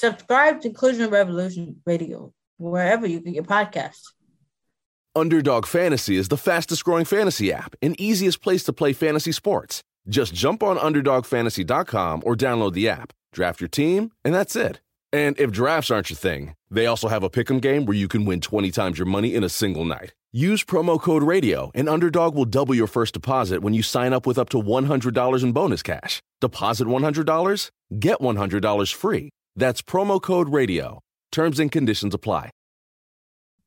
Subscribe to Inclusion Revolution Radio wherever you get your podcasts. Underdog Fantasy is the fastest growing fantasy app and easiest place to play fantasy sports. Just jump on UnderdogFantasy.com or download the app, draft your team, and that's it. And if drafts aren't your thing, they also have a pick'em game where you can win 20 times your money in a single night. Use promo code RADIO, and Underdog will double your first deposit when you sign up with up to $100 in bonus cash. Deposit $100, get $100 free. That's promo code RADIO. Terms and conditions apply.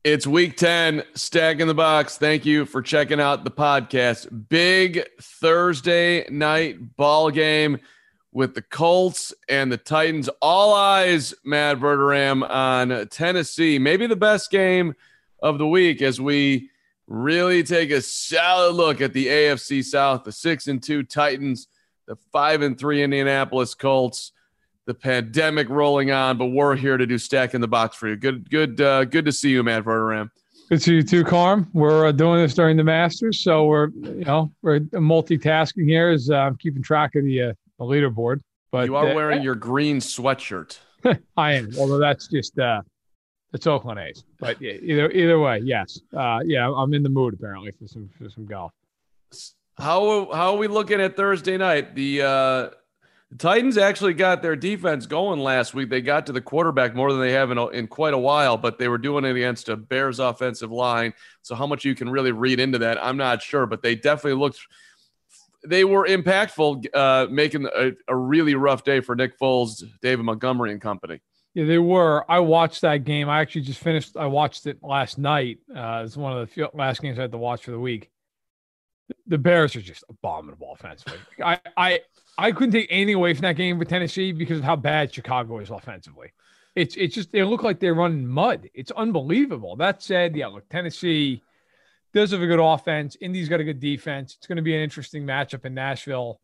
It's week 10, Stacking the Box. Thank you for checking out the podcast. Big Thursday night ball game with the Colts and the Titans. All eyes, Matt Verderame, on Tennessee. Maybe the best game of the week as we really take a solid look at the AFC South, the six and two Titans, the five and three Indianapolis Colts, the pandemic rolling on, but we're here to do Stacking the Box for you. Good, good, uh, good to see you, Matt Verderame. Good to see you too, Carm. We're uh, doing this during the Masters, so we're you know we're multitasking here. Is uh, I'm keeping track of the, uh, the leaderboard. But you are uh, wearing your green sweatshirt. I am, although that's just uh, it's Oakland A's. But yeah, either either way, yes, uh, yeah, I'm in the mood apparently for some for some golf. How how are we looking at Thursday night? The uh, the Titans actually got their defense going last week. They got to the quarterback more than they have in, a, in quite a while, but they were doing it against a Bears offensive line. So how much you can really read into that, I'm not sure, but they definitely looked. They were impactful, uh, making a, a really rough day for Nick Foles, David Montgomery, and company. Yeah, they were. I watched that game. I actually just finished. I watched it last night. Uh, it's one of the last games I had to watch for the week. The Bears are just abominable offensively. I, I, I couldn't take anything away from that game with Tennessee because of how bad Chicago is offensively. It's, it's just they look like they're running mud. It's unbelievable. That said, yeah, look, Tennessee does have a good offense. Indy's got a good defense. It's going to be an interesting matchup in Nashville.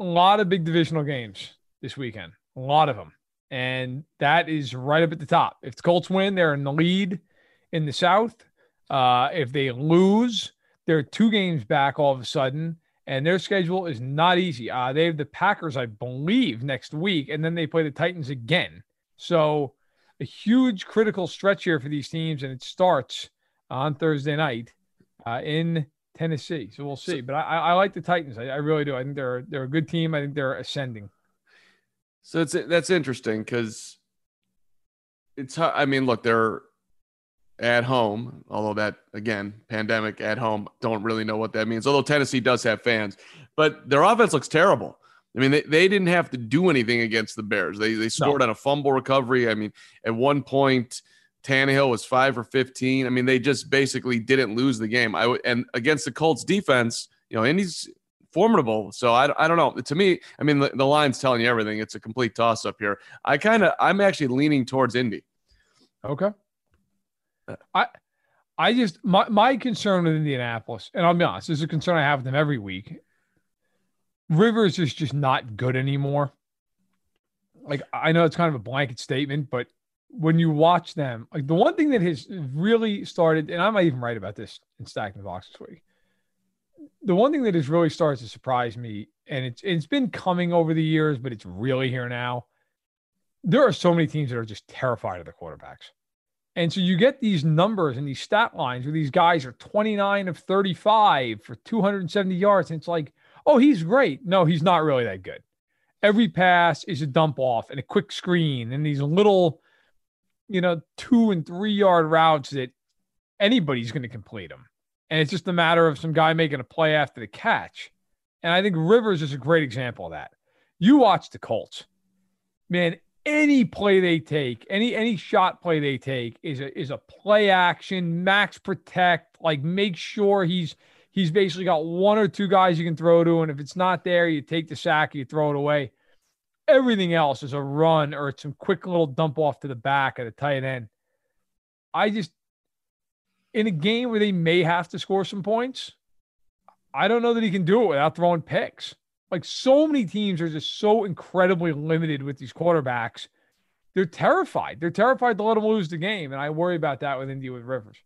A lot of big divisional games this weekend. A lot of them and that is right up at the top. If the Colts win, they're in the lead in the South. Uh, if they lose, they're two games back all of a sudden, and their schedule is not easy. Uh, they have the Packers, I believe, next week, and then they play the Titans again. So a huge critical stretch here for these teams, and it starts on Thursday night uh, in Tennessee. So we'll see. But I, I like the Titans. I, I really do. I think they're they're a good team. I think they're ascending. So it's that's interesting because it's I mean, look, they're at home, although that again, pandemic at home, don't really know what that means. Although Tennessee does have fans, but their offense looks terrible. I mean, they, they didn't have to do anything against the Bears. They they scored no. on a fumble recovery. I mean, at one point, Tannehill was five for fifteen. I mean, they just basically didn't lose the game. I and against the Colts defense, you know, Indy's formidable. So I, I don't know. To me, I mean, the, the line's telling you everything. It's a complete toss up here. I kind of, I'm actually leaning towards Indy. Okay. I, I just, my, my concern with Indianapolis, and I'll be honest, this is a concern I have with them every week. Rivers is just not good anymore. Like, I know it's kind of a blanket statement, but when you watch them, like the one thing that has really started, and I might even write about this in Stacking the Box this week the one thing that has really started to surprise me, and it's it's been coming over the years, but it's really here now. There are so many teams that are just terrified of the quarterbacks. And so you get these numbers and these stat lines where these guys are 29 of 35 for 270 yards. And it's like, oh, he's great. No, he's not really that good. every pass is a dump off and a quick screen and these little, you know, two and three yard routes that anybody's going to complete them. And it's just a matter of some guy making a play after the catch. And I think Rivers is a great example of that. You watch the Colts, man. Any play they take, any any shot play they take is a is a play action, max protect, like make sure he's he's basically got one or two guys you can throw to, and if it's not there, you take the sack, you throw it away. Everything else is a run or some quick little dump off to the back at a tight end. I just in a game where they may have to score some points, I don't know that he can do it without throwing picks. Like so many teams are just so incredibly limited with these quarterbacks. They're terrified. They're terrified to let them lose the game, and I worry about that with Indy with Rivers.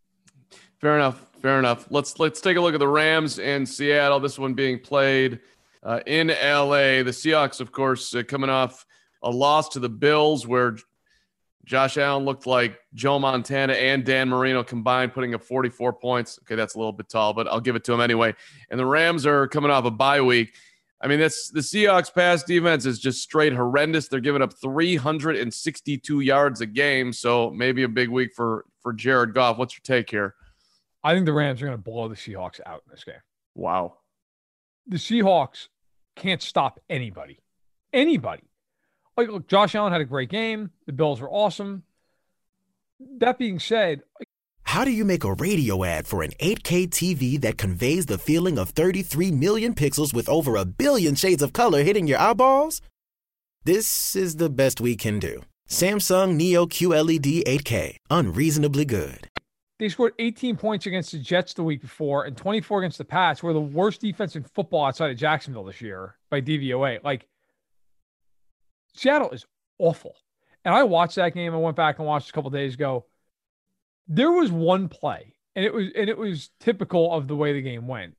Fair enough. Fair enough. Let's let's take a look at the Rams and Seattle. This one being played uh, in LA. The Seahawks, of course, uh, coming off a loss to the Bills, where Josh Allen looked like Joe Montana and Dan Marino combined, putting up 44 points. Okay, that's a little bit tall, but I'll give it to him anyway. And the Rams are coming off a bye week. I mean, that's the Seahawks pass defense is just straight horrendous. They're giving up 362 yards a game. So maybe a big week for for Jared Goff. What's your take here? I think the Rams are going to blow the Seahawks out in this game. Wow. The Seahawks can't stop anybody. Anybody. Like, look, Josh Allen had a great game. The Bills were awesome. That being said, how do you make a radio ad for an 8K TV that conveys the feeling of 33 million pixels with over a billion shades of color hitting your eyeballs? This is the best we can do. Samsung Neo QLED 8K, unreasonably good. They scored 18 points against the Jets the week before and 24 against the Pats. We're the worst defense in football outside of Jacksonville this year by DVOA. Like, Seattle is awful. And I watched that game. I went back and watched a couple days ago. There was one play, and it was and it was typical of the way the game went.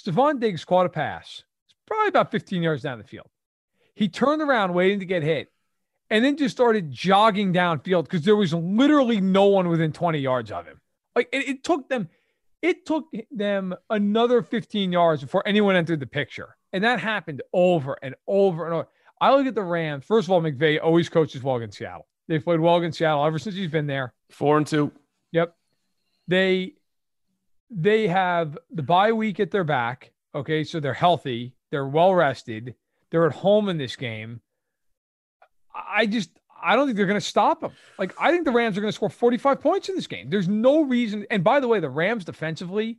Stefon Diggs caught a pass. It's probably about 15 yards down the field. He turned around waiting to get hit, and then just started jogging downfield because there was literally no one within 20 yards of him. Like it, it took them, it took them another 15 yards before anyone entered the picture. And that happened over and over and over. I look at the Rams. First of all, McVay always coaches well against Seattle. They've played well against Seattle ever since he's been there. Four and two. Yep. They they have the bye week at their back. Okay, so they're healthy. They're well rested. They're at home in this game. I just I don't think they're going to stop them. Like I think the Rams are going to score 45 points in this game. There's no reason. And by the way, the Rams defensively,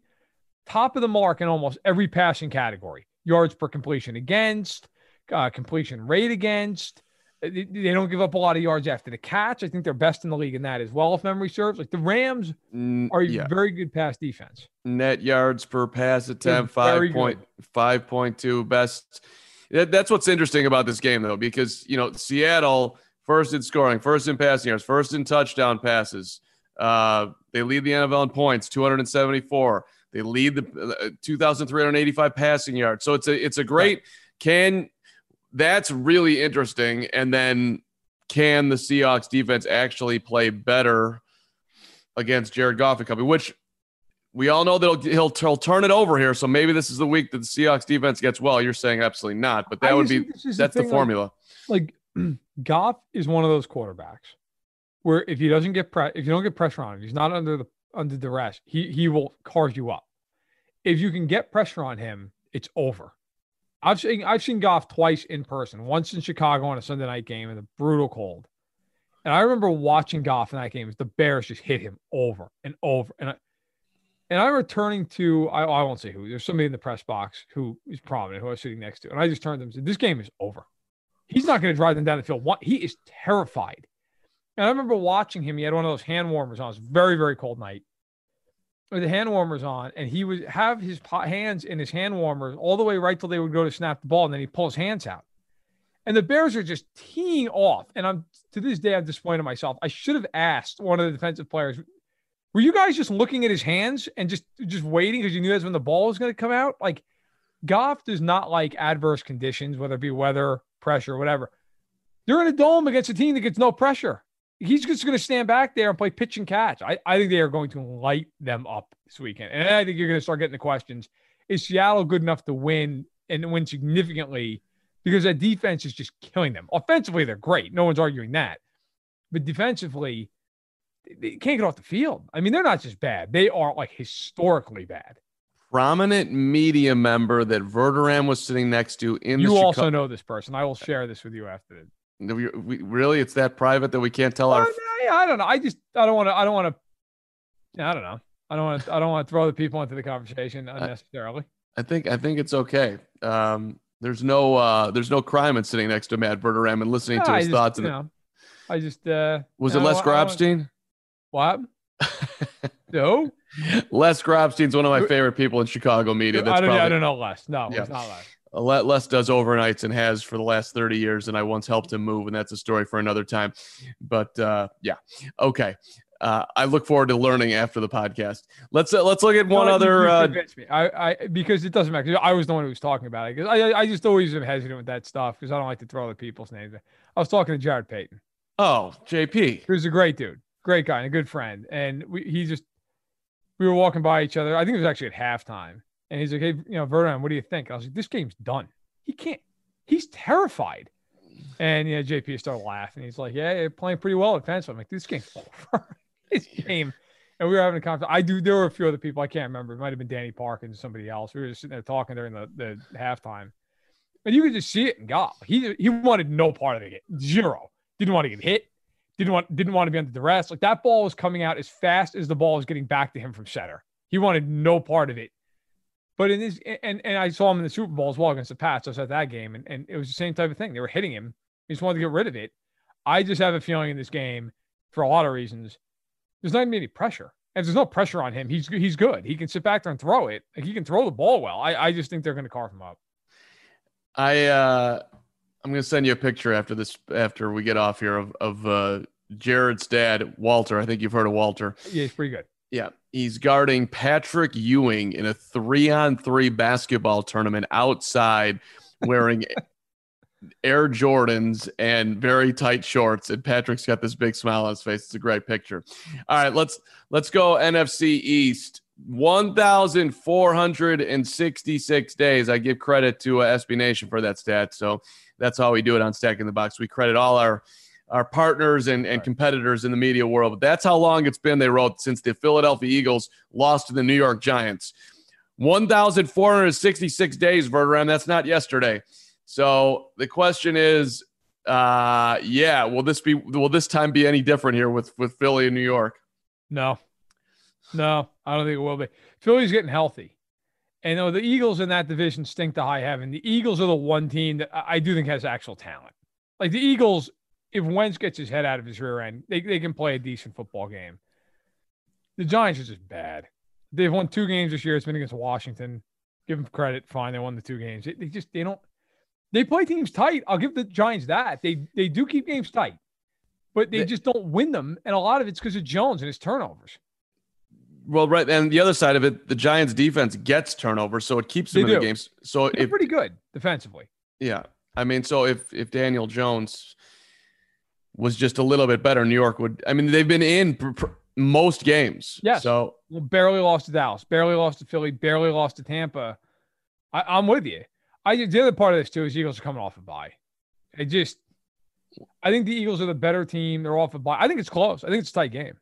top of the mark in almost every passing category: yards per completion against, uh, completion rate against. They, they don't give up a lot of yards after the catch. I think they're best in the league in that as well, if memory serves. Like the Rams are yeah. very good pass defense. Net yards per pass attempt, five point five point two best. That, that's what's interesting about this game, though, because you know Seattle first in scoring, first in passing yards, first in touchdown passes. Uh, they lead the NFL in points, 274. They lead the uh, 2,385 passing yards. So it's a it's a great. Can that's really interesting. And then can the Seahawks defense actually play better against Jared Goff and company, which we all know that he'll, he'll, he'll, turn it over here. So maybe this is the week that the Seahawks defense gets well. You're saying absolutely not, but that I would be that's the, the formula. Like, like Goff is one of those quarterbacks where if he doesn't get pre- if you don't get pressure on him, he's not under the under duress. He he will carve you up. If you can get pressure on him, it's over. I've seen I've seen Goff twice in person. Once in Chicago on a Sunday night game in the brutal cold, and I remember watching Goff in that game. The Bears just hit him over and over, and I, and I'm returning to I, I won't say who. There's somebody in the press box who is prominent who I was sitting next to, and I just turned to him and said, "This game is over. He's not going to drive them down the field. He is terrified." And I remember watching him. He had one of those hand warmers on. It was very very cold night with the hand warmers on, and he would have his hands in his hand warmers all the way right till they would go to snap the ball, and then he pull his hands out. And the Bears are just teeing off. And I'm to this day, I'm disappointed myself. I should have asked one of the defensive players, were you guys just looking at his hands and just just waiting because you knew that's when the ball was going to come out? Like Goff does not like adverse conditions, whether it be weather, pressure, whatever. They're in a dome against a team that gets no pressure he's just going to stand back there and play pitch and catch. I, I think they are going to light them up this weekend. And I think you're going to start getting the questions. Is Seattle good enough to win and win significantly because that defense is just killing them. Offensively, they're great. No one's arguing that. But defensively, they can't get off the field. I mean, they're not just bad, they are like historically bad. Prominent media member that Verderame was sitting next to in you also Chicago- know this person. I will share this with you after We, we- really, it's that private that we can't tell our. Well, no, yeah, I don't know. I just I don't want to. I don't want to. I don't know. I don't want to. I don't want to throw the people into the conversation unnecessarily. I think I think it's okay. Um, there's no uh, there's no crime in sitting next to Matt Verderame and listening No, to his just, thoughts. You know, I just uh, was I it Les I Grobstein? What? No, Les Grobstein's one of my favorite people in Chicago media. I don't. I don't know Les. No, Yeah. it's not Les. Le- Les does overnights and has for the last 30 years, and I once helped him move, and that's a story for another time. But uh, yeah, okay. Uh, I look forward to learning after the podcast. Let's uh, let's look at one No, other. Uh, me. I, I because it doesn't matter. I was the one who was talking about it. Because I, I just always am hesitant with that stuff because I don't like to throw other people's names. I was talking to Jarrett Payton. oh, JP. Who's a great dude, great guy, and a good friend. And we, he just, we were walking by each other. I think it was actually at halftime. And he's like, hey, you know, Vernon, what do you think? I was like, this game's done. He can't, he's terrified. And, you know, JP started laughing. He's like, yeah, you're playing pretty well at defense. I'm like, this game's over. this game. And we were having a conversation. I do, there were a few other people. I can't remember. It might have been Danny Parkins or somebody else. We were just sitting there talking during the, the halftime. And you could just see it in Goff. He, he wanted no part of it. Zero. Didn't want to get hit didn't want didn't want to be under duress. Like that ball was coming out as fast as the ball was getting back to him from center. He wanted no part of it. But in this and and I saw him in the Super Bowl as well against the Pats. I was at that game and, and it was the same type of thing. They were hitting him. He just wanted to get rid of it. I just have a feeling in this game, for a lot of reasons, there's not gonna be any pressure. And there's no pressure on him, he's he's good. He can sit back there and throw it. Like he can throw the ball well. I, I just think they're gonna carve him up. I uh, I'm gonna send you a picture after this after we get off here of of uh, Jarrett's dad, Walter. I think you've heard of Walter. Yeah, he's pretty good. Yeah, he's guarding Patrick Ewing in a three on three basketball tournament outside, wearing Air Jordans and very tight shorts. And Patrick's got this big smile on his face. It's a great picture. All right, let's let's go NFC East. 1,466 days. I give credit to uh, SB Nation for that stat. So that's how we do it on Stacking the Box. We credit all our our partners and, and competitors in the media world. But that's how long it's been, they wrote, since the Philadelphia Eagles lost to the New York Giants. 1,466 days, Verderame. That's not yesterday. So the question is, uh, yeah, will this be will this time be any different here with with Philly and New York? No, no, I don't think it will be. Philly's getting healthy. And though the Eagles in that division stink to high heaven, the Eagles are the one team that I do think has actual talent. Like the Eagles, if Wentz gets his head out of his rear end, they, they can play a decent football game. The Giants are just bad. They've won two games this year. It's been against Washington. Give them credit. Fine. They won the two games. They, they just, they don't, they play teams tight. I'll give the Giants that. They, they do keep games tight, but they They- just don't win them. And a lot of it's because of Jones and his turnovers. Well, right, and the other side of it, the Giants' defense gets turnovers, so it keeps them They in the games. So They're if pretty good defensively. Yeah. I mean, so if if Daniel Jones was just a little bit better, New York would. I mean, they've been in pr- pr- most games. Yeah. So Well, barely lost to Dallas, barely lost to Philly, barely lost to Tampa. I, I'm with you. I the other part of this too is Eagles are coming off a bye. It just, I think the Eagles are the better team. They're off a bye. I think it's close. I think it's a tight game,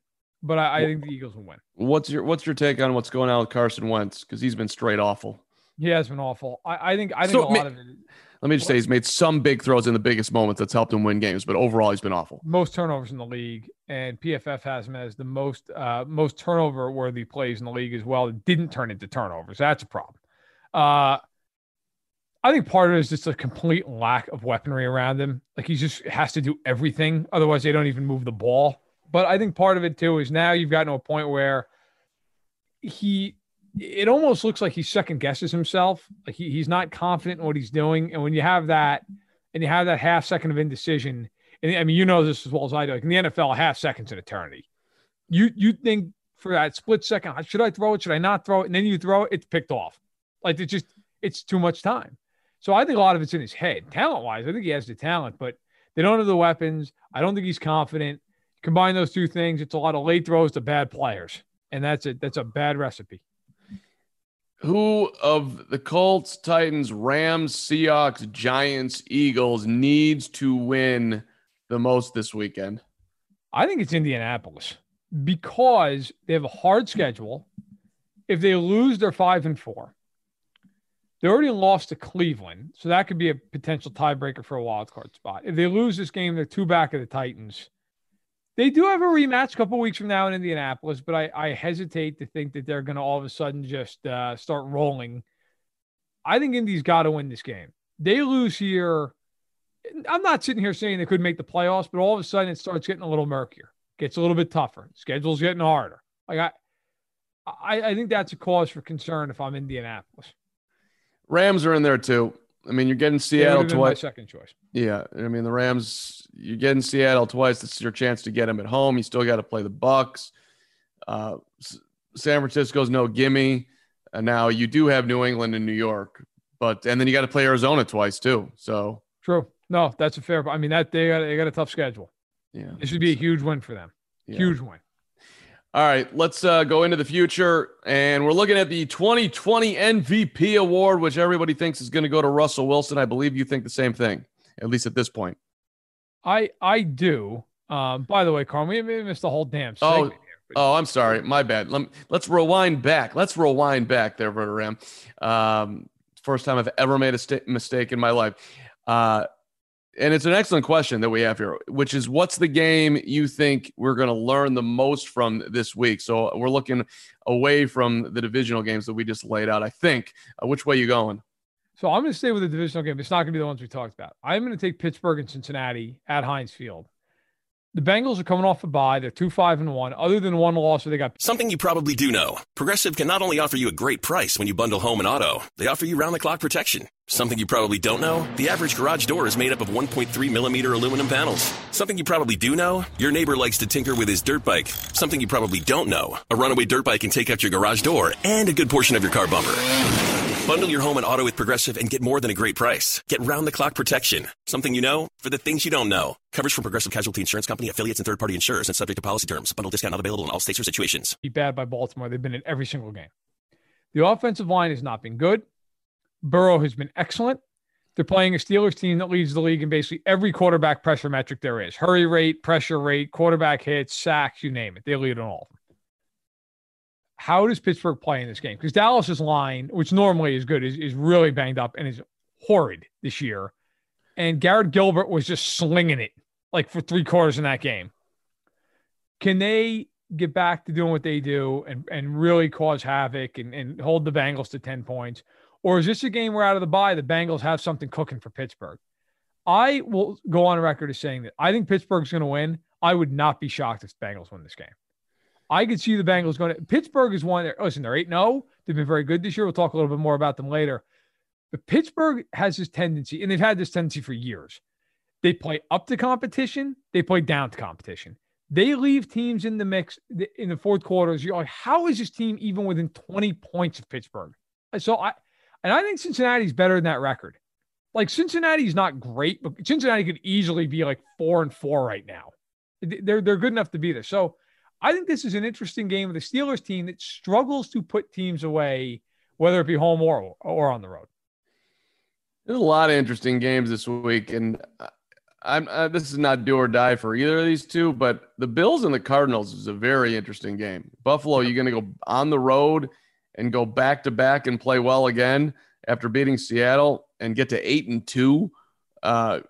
but I, I think the Eagles will win. what's your what's your take on what's going on with Carson Wentz? Because he's been straight awful. He has been awful. I, I think I think So, a lot of it. Let me just say he's made some big throws in the biggest moments that's helped him win games, but overall he's been awful. most turnovers in the league, and PFF has him as the most uh, most turnover worthy plays in the league as well. That didn't turn into turnovers. That's a problem. Uh, I think part of it is just a complete lack of weaponry around him. Like he just has to do everything, otherwise they don't even move the ball. But I think part of it too is now you've gotten to a point where he it almost looks like he second guesses himself. Like he, he's not confident in what he's doing. And when you have that and you have that half second of indecision, and I mean, you know this as well as I do. Like in the NFL, half second's an eternity. You you think for that split second, should I throw it? Should I not throw it? And then you throw it, it's picked off. Like it's just it's too much time. So I think a lot of it's in his head. Talent wise, I think he has the talent, but they don't have the weapons. I don't think he's confident. Combine those two things, it's a lot of late throws to bad players. And that's it. That's a bad recipe. Who of the Colts, Titans, Rams, Seahawks, Giants, Eagles needs to win the most this weekend? I think it's Indianapolis because they have a hard schedule. If they lose, they're five and four. They already lost to Cleveland, so that could be a potential tiebreaker for a wild card spot. If they lose this game, they're two back of the Titans. They do have a rematch a couple weeks from now in Indianapolis, but I, I hesitate to think that they're going to all of a sudden just uh, start rolling. I think Indy's got to win this game. They lose here. I'm not sitting here saying they could make the playoffs, but all of a sudden it starts getting a little murkier, gets a little bit tougher. Schedule's getting harder. Like I, I, I think that's a cause for concern if I'm Indianapolis. Rams are in there too. I mean, you're getting Seattle twice. second choice. Yeah, I mean the Rams. You get in Seattle twice. This is your chance to get them at home. You still got to play the Bucs. Uh, San Francisco's no gimme. And now you do have New England and New York, but and then you got to play Arizona twice too. So true. No, that's a fair. I mean that they got they got a tough schedule. Yeah, this should be a huge win for them. Yeah. Huge win. All right, let's uh, go into the future. And we're looking at the 2020 MVP award, which everybody thinks is going to go to Russell Wilson. I believe you think the same thing, at least at this point. I I do. Um, by the way, Carl, we missed the whole damn oh, segment. Oh, oh, I'm sorry. My bad. Let us rewind back. Let's rewind back there, Verderame. Um, first time I've ever made a st- mistake in my life. Uh, and it's an excellent question that we have here, which is what's the game you think we're going to learn the most from this week? So we're looking away from the divisional games that we just laid out. I think. Uh, which way you going? So I'm going to stay with the divisional game. It's not going to be the ones we talked about. I'm going to take Pittsburgh and Cincinnati at Heinz Field. The Bengals are coming off a bye. They're two five and one. Other than one loss, they got something you probably do know. Progressive can not only offer you a great price when you bundle home and auto, they offer you round the clock protection. Something you probably don't know: the average garage door is made up of 1.3 millimeter aluminum panels. Something you probably do know: your neighbor likes to tinker with his dirt bike. Something you probably don't know: a runaway dirt bike can take out your garage door and a good portion of your car bumper. Bundle your home and auto with Progressive and get more than a great price. Get round the clock protection. Something you know for the things you don't know. Coverage from Progressive Casualty Insurance Company, affiliates, and third party insurers and subject to policy terms. Bundle discount not available in all states or situations. Be bad by Baltimore. They've been in every single game. The offensive line has not been good. Burrow has been excellent. They're playing a Steelers team that leads the league in basically every quarterback pressure metric there is hurry rate, pressure rate, quarterback hits, sacks, you name it. They lead on all of them how does Pittsburgh play in this game? Because Dallas's line, which normally is good, is, is really banged up and is horrid this year. And Garrett Gilbert was just slinging it like for three quarters in that game. Can they get back to doing what they do and, and really cause havoc and, and hold the Bengals to 10 points? Or is this a game where out of the bye, the Bengals have something cooking for Pittsburgh? I will go on record as saying that I think Pittsburgh's going to win. I would not be shocked if the Bengals win this game. I could see the Bengals going to Pittsburgh is one. Listen, they're 8 0. They've been very good this year. We'll talk a little bit more about them later. But Pittsburgh has this tendency, and they've had this tendency for years. They play up to competition, they play down to competition. They leave teams in the mix in the fourth quarters. You're like, how is this team even within 20 points of Pittsburgh? So I, and I think Cincinnati's better than that record. Like Cincinnati's not great, but Cincinnati could easily be like four and four right now. They're they're good enough to be there. So I think this is an interesting game of the Steelers team that struggles to put teams away, whether it be home or or on the road. There's a lot of interesting games this week, and I'm uh, this is not do or die for either of these two, but the Bills and the Cardinals is a very interesting game. Buffalo, you're going to go on the road and go back to back and play well again after beating Seattle and get to eight and two. Uh,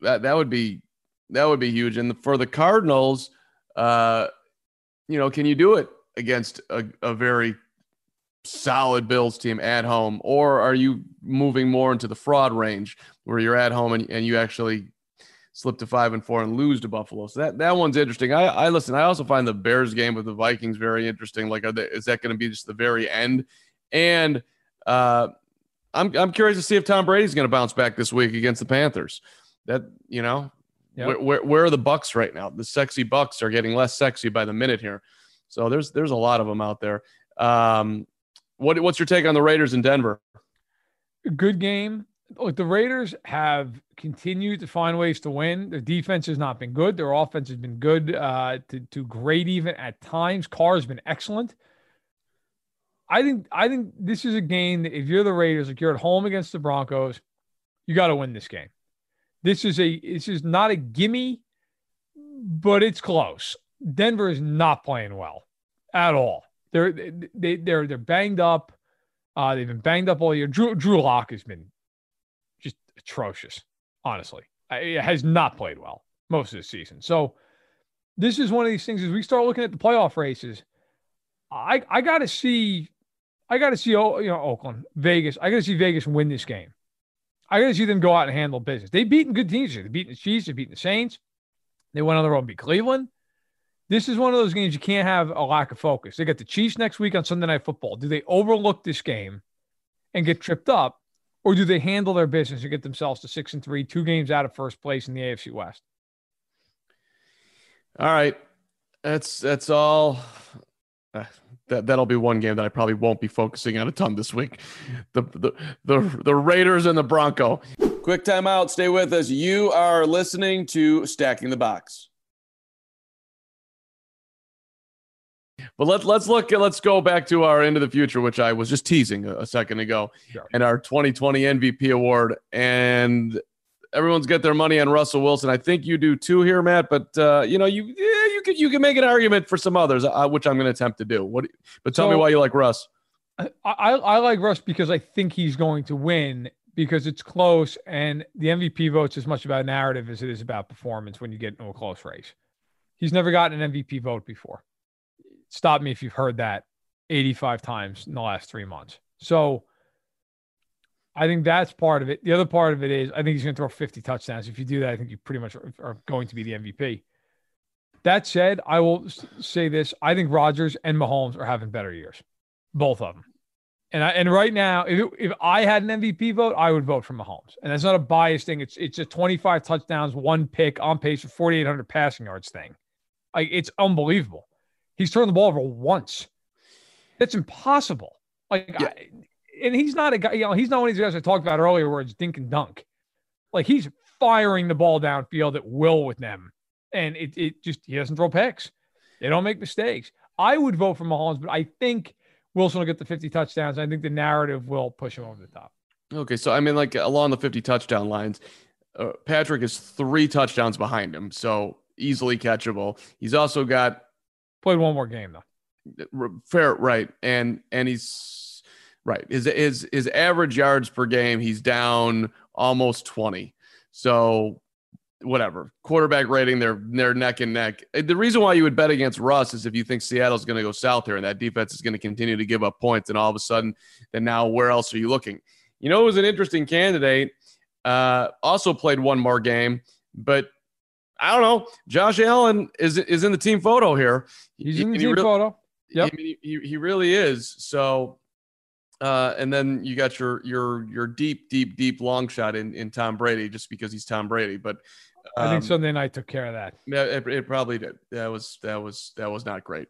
that that would be that would be huge. And for the Cardinals, uh, you know, can you do it against a, a very solid Bills team at home, or are you moving more into the fraud range where you're at home and, and you actually slip to five and four and lose to Buffalo? So that, that one's interesting. I, I listen. I also find the Bears game with the Vikings very interesting. Like, they, is that going to be just the very end? And uh, I'm I'm curious to see if Tom Brady's going to bounce back this week against the Panthers. That you know, Yep. Where, where, where are the Bucs right now? The sexy Bucs are getting less sexy by the minute here. So there's there's a lot of them out there. Um, what what's your take on the Raiders in Denver? Good game. Look, the Raiders have continued to find ways to win. Their defense has not been good. Their offense has been good uh, to, to great even at times. Carr has been excellent. I think I think this is a game that if you're the Raiders, like you're at home against the Broncos, you got to win this game. This is a this is not a gimme, but it's close. Denver is not playing well at all. They're they they're they're banged up. Uh, they've been banged up all year. Drew Drew Lock has been just atrocious. Honestly, it has not played well most of the season. So this is one of these things. As we start looking at the playoff races, I I got to see, I got to see you know Oakland, Vegas. I got to see Vegas win this game. I got to see them go out and handle business. They've beaten good teams. They've beaten the Chiefs. They've beaten the Saints. They went on the road and beat Cleveland. This is one of those games you can't have a lack of focus. They got the Chiefs next week on Sunday Night Football. Do they overlook this game and get tripped up, or do they handle their business and get themselves to six and three, two games out of first place in the AFC West? All right, that's that's all. That that'll be one game that I probably won't be focusing on a ton this week. The the the, the Raiders and the Bronco. Quick timeout. Stay with us. You are listening to Stacking the Box. But let's let's look let's go back to our into the future, which I was just teasing a, a second ago, sure. and our 2020 MVP award. And everyone's got their money on Russell Wilson. I think you do too here, Matt. But uh, you know, you yeah, you can you can make an argument for some others, uh, which I'm going to attempt to do. What? But tell so, me why you like Russ. I, I, I like Russ because I think he's going to win because it's close, and the MVP vote's as much about narrative as it is about performance when you get into a close race. He's never gotten an MVP vote before. Stop me if you've heard that 85 times in the last three months. So I think that's part of it. The other part of it is I think he's going to throw 50 touchdowns. If you do that, I think you pretty much are going to be the MVP. That said, I will say this: I think Rodgers and Mahomes are having better years, both of them. And I, and right now, if it, if I had an MVP vote, I would vote for Mahomes. And that's not a biased thing. It's it's a 25 touchdowns, one pick, on pace for 4,800 passing yards thing. Like it's unbelievable. He's turned the ball over once. That's impossible. Like yeah. I, and he's not a guy, you know, he's not one of these guys I talked about earlier where it's dink and dunk. Like he's firing the ball downfield at will with them. And it, it just, he doesn't throw picks. They don't make mistakes. I would vote for Mahomes, but I think Wilson will get the 50 touchdowns. I think the narrative will push him over the top. Okay. So, I mean, like along the 50 touchdown lines, uh, Patrick is three touchdowns behind him. So easily catchable. He's also got played one more game though. Fair. Right. And, and he's, Right. His his his average yards per game, he's down almost 20. So whatever. Quarterback rating, they're they're neck and neck. The reason why you would bet against Russ is if you think Seattle's going to go south here and that defense is going to continue to give up points, and all of a sudden, then now where else are you looking? You know, it was an interesting candidate. Uh, also played one more game, but I don't know. Josh Allen is is in the team photo here. He's in the team photo. Yep. He, he, he really is. So uh, and then you got your your your deep, deep, deep long shot in, in Tom Brady just because he's Tom Brady. But um, I think um, Sunday night took care of that. Yeah, it, it, probably did. That was that was that was not great.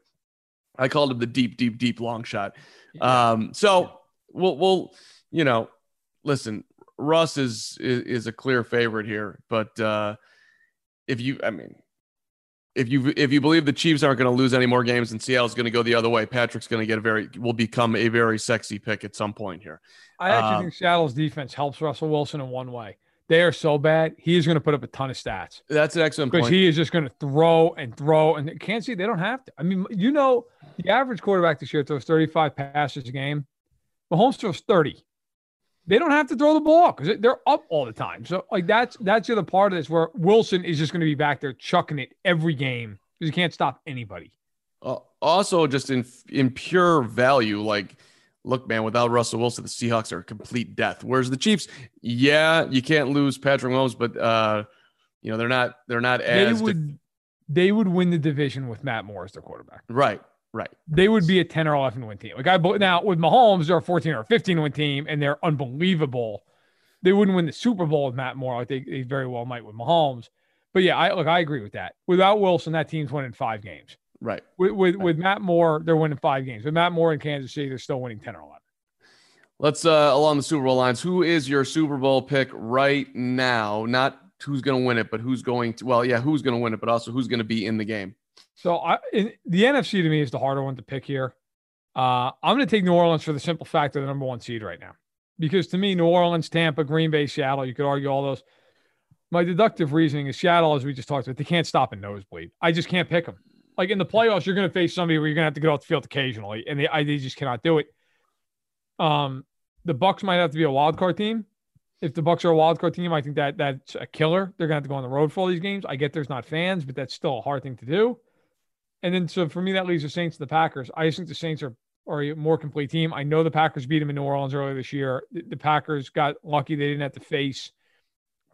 I called him the deep, deep, deep long shot. Yeah. Um, so yeah. we'll we'll you know, listen, Russ is, is is a clear favorite here, but uh, if you, I mean, if you if you believe the Chiefs aren't going to lose any more games and Seattle's going to go the other way, Patrick's going to get a very will become a very sexy pick at some point here. I actually um, think Seattle's defense helps Russell Wilson in one way. They are so bad. He is going to put up a ton of stats. That's an excellent because he is just going to throw and throw and can't see they don't have to. I mean, you know, the average quarterback this year throws 35 passes a game. Mahomes throws 30 they don't have to throw the ball because they're up all the time. So like that's that's the other part of this where Wilson is just going to be back there chucking it every game because he can't stop anybody. Uh, also, just in in pure value, like look, man, without Russell Wilson, the Seahawks are a complete death. Whereas the Chiefs, yeah, you can't lose Patrick Mahomes, but uh, you know they're not they're not as they would they would win the division with Matt Moore as their quarterback. Right. Right. They would be a 10 or 11 win team. Like I now with Mahomes, they're a 14 or 15 win team and they're unbelievable. They wouldn't win the Super Bowl with Matt Moore like they, they very well might with Mahomes. But yeah, I look, I agree with that. Without Wilson, that team's winning five games. Right. With with, right. with Matt Moore, they're winning five games. With Matt Moore in Kansas City, they're still winning 10 or 11. Let's uh along the Super Bowl lines. Who is your Super Bowl pick right now? Not who's going to win it, but who's going to well, yeah, who's going to win it, but also who's going to be in the game. So I, in, the NFC to me is the harder one to pick here. Uh, I'm going to take New Orleans for the simple fact of the number one seed right now. Because to me, New Orleans, Tampa, Green Bay, Seattle, you could argue all those. My deductive reasoning is Seattle, as we just talked about, they can't stop a nosebleed. I just can't pick them. Like in the playoffs, you're going to face somebody where you're going to have to get off the field occasionally, and they, I, they just cannot do it. Um, the Bucs might have to be a wild card team. If the Bucs are a wild card team, I think that that's a killer. They're going to have to go on the road for all these games. I get there's not fans, but that's still a hard thing to do. And then so for me, that leaves the Saints and the Packers. I just think the Saints are are a more complete team. I know the Packers beat them in New Orleans earlier this year. The, the Packers got lucky; they didn't have to face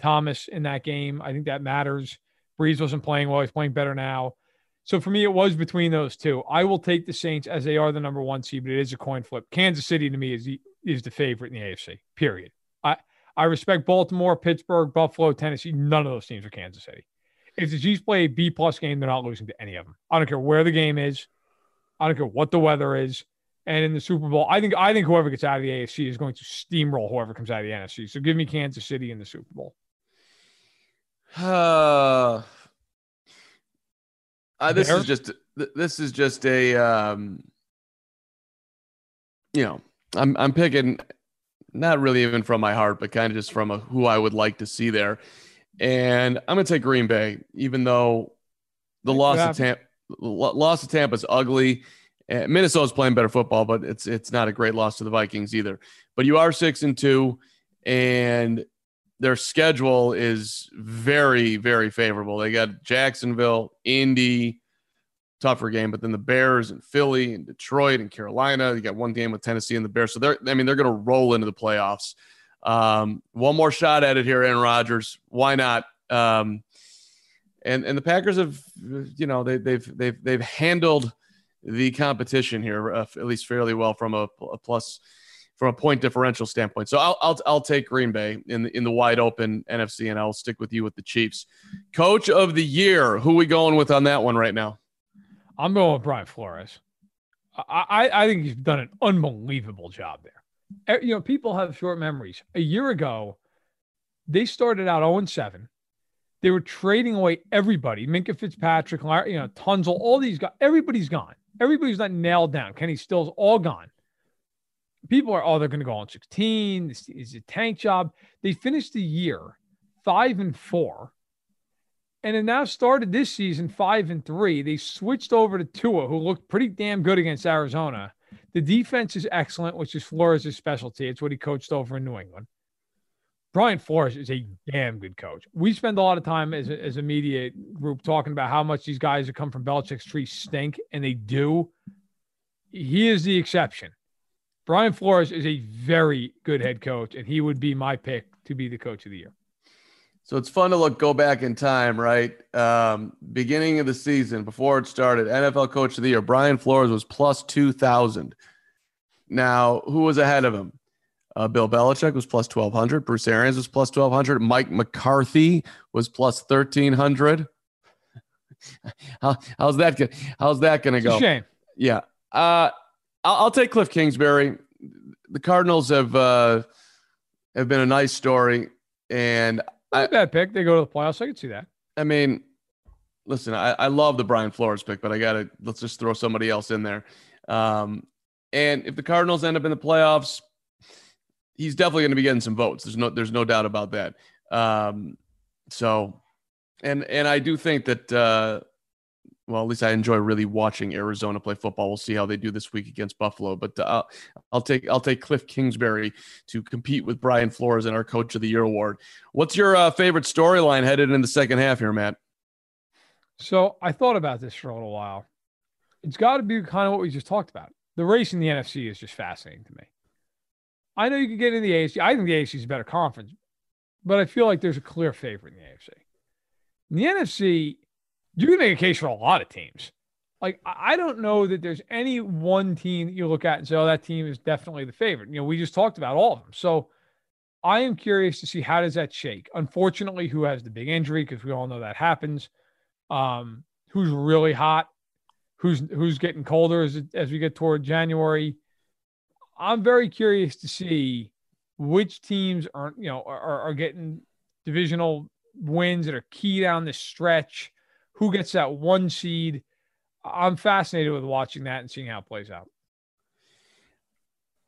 Thomas in that game. I think that matters. Brees wasn't playing well; he's playing better now. So for me, it was between those two. I will take the Saints as they are the number one seed, but it is a coin flip. Kansas City to me is the, is the favorite in the AFC. Period. I I respect Baltimore, Pittsburgh, Buffalo, Tennessee. None of those teams are Kansas City. If the Chiefs play a B plus game, they're not losing to any of them. I don't care where the game is. I don't care what the weather is. And in the Super Bowl, I think I think whoever gets out of the AFC is going to steamroll whoever comes out of the NFC. So give me Kansas City in the Super Bowl. Uh, uh, this is just this is just a um, you know I'm I'm picking not really even from my heart, but kind of just from a, who I would like to see there. And I'm going to take Green Bay, even though the loss of Tampa, loss of Tampa is ugly. Eh, Minnesota's playing better football, but it's it's not a great loss to the Vikings either. But you are six and two, and their schedule is very very favorable. They got Jacksonville, Indy, tougher game, but then the Bears and Philly and Detroit and Carolina. You got one game with Tennessee and the Bears, so they're I mean they're going to roll into the playoffs. Um, one more shot at it here, Aaron Rodgers. Why not? Um, and and the Packers have, you know, they, they've they've they've handled the competition here uh, at least fairly well from a, a, plus from a point differential standpoint. So I'll, I'll I'll take Green Bay in the, in the wide open NFC, and I'll stick with you with the Chiefs. Coach of the year, who we going with on that one right now? I'm going with Brian Flores. I, I, I think he's done an unbelievable job there. You know, people have short memories. A year ago, they started out 0 7. They were trading away everybody. Minkah Fitzpatrick, you know, Tunsil, all these guys. Everybody's gone. Everybody's not nailed down. Kenny Stills all gone. People are, oh, they're going to go on 16. This is a tank job. They finished the year five and four, and it now started this season five and three. They switched over to Tua, who looked pretty damn good against Arizona. The defense is excellent, which is Flores' specialty. It's what he coached over in New England. Brian Flores is a damn good coach. We spend a lot of time as a, as a media group talking about how much these guys that come from Belichick's tree stink, and they do. He is the exception. Brian Flores is a very good head coach, and he would be my pick to be the coach of the year. So it's fun to look go back in time, right? Um, beginning of the season, before it started, NFL Coach of the Year, Brian Flores was plus two thousand. Now, who was ahead of him? Uh, Bill Belichick was plus 1,200. Bruce Arians was plus 1,200. Mike McCarthy was plus 1,300. How, how's that? Gonna, how's that going to go? shame. Yeah. Uh, I'll, I'll, take Cliff Kingsbury. The Cardinals have uh, have been a nice story, and I, bad pick. They go to the playoffs. I can see that. I mean, listen, I, I love the Brian Flores pick, but I got to let's just throw somebody else in there. Um, and if the Cardinals end up in the playoffs, he's definitely going to be getting some votes. There's no there's no doubt about that. Um, so, and and I do think that uh, well, at least I enjoy really watching Arizona play football. We'll see how they do this week against Buffalo, but uh, I'll take I'll take Cliff Kingsbury to compete with Brian Flores in our Coach of the Year award. What's your uh, favorite storyline headed in the second half here, Matt? So I thought about this for a little while. It's got to be kind of what we just talked about. The race in the NFC is just fascinating to me. I know you can get in the AFC. I think the AFC is a better conference, but I feel like there's a clear favorite in the AFC. In the NFC, you can make a case for a lot of teams. Like I don't know that there's any one team that you look at and say, "Oh, that team is definitely the favorite." You know, we just talked about all of them. So I am curious to see how does that shake. Unfortunately, who has the big injury because we all know that happens. Um, who's really hot? Who's who's getting colder as as we get toward January? I'm very curious to see which teams are, you know, are, are getting divisional wins that are key down the stretch. Who gets that one seed? I'm fascinated with watching that and seeing how it plays out.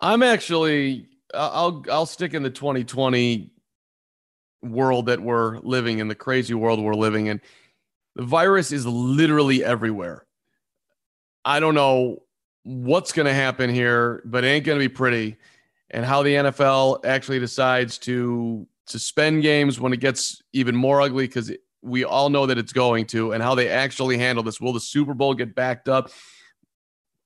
I'm actually I'll I'll stick in the 2020 world that we're living in, the crazy world we're living in. The virus is literally everywhere. I don't know what's going to happen here, but it ain't going to be pretty. And how the NFL actually decides to suspend games when it gets even more ugly, because we all know that it's going to, and how they actually handle this. Will the Super Bowl get backed up?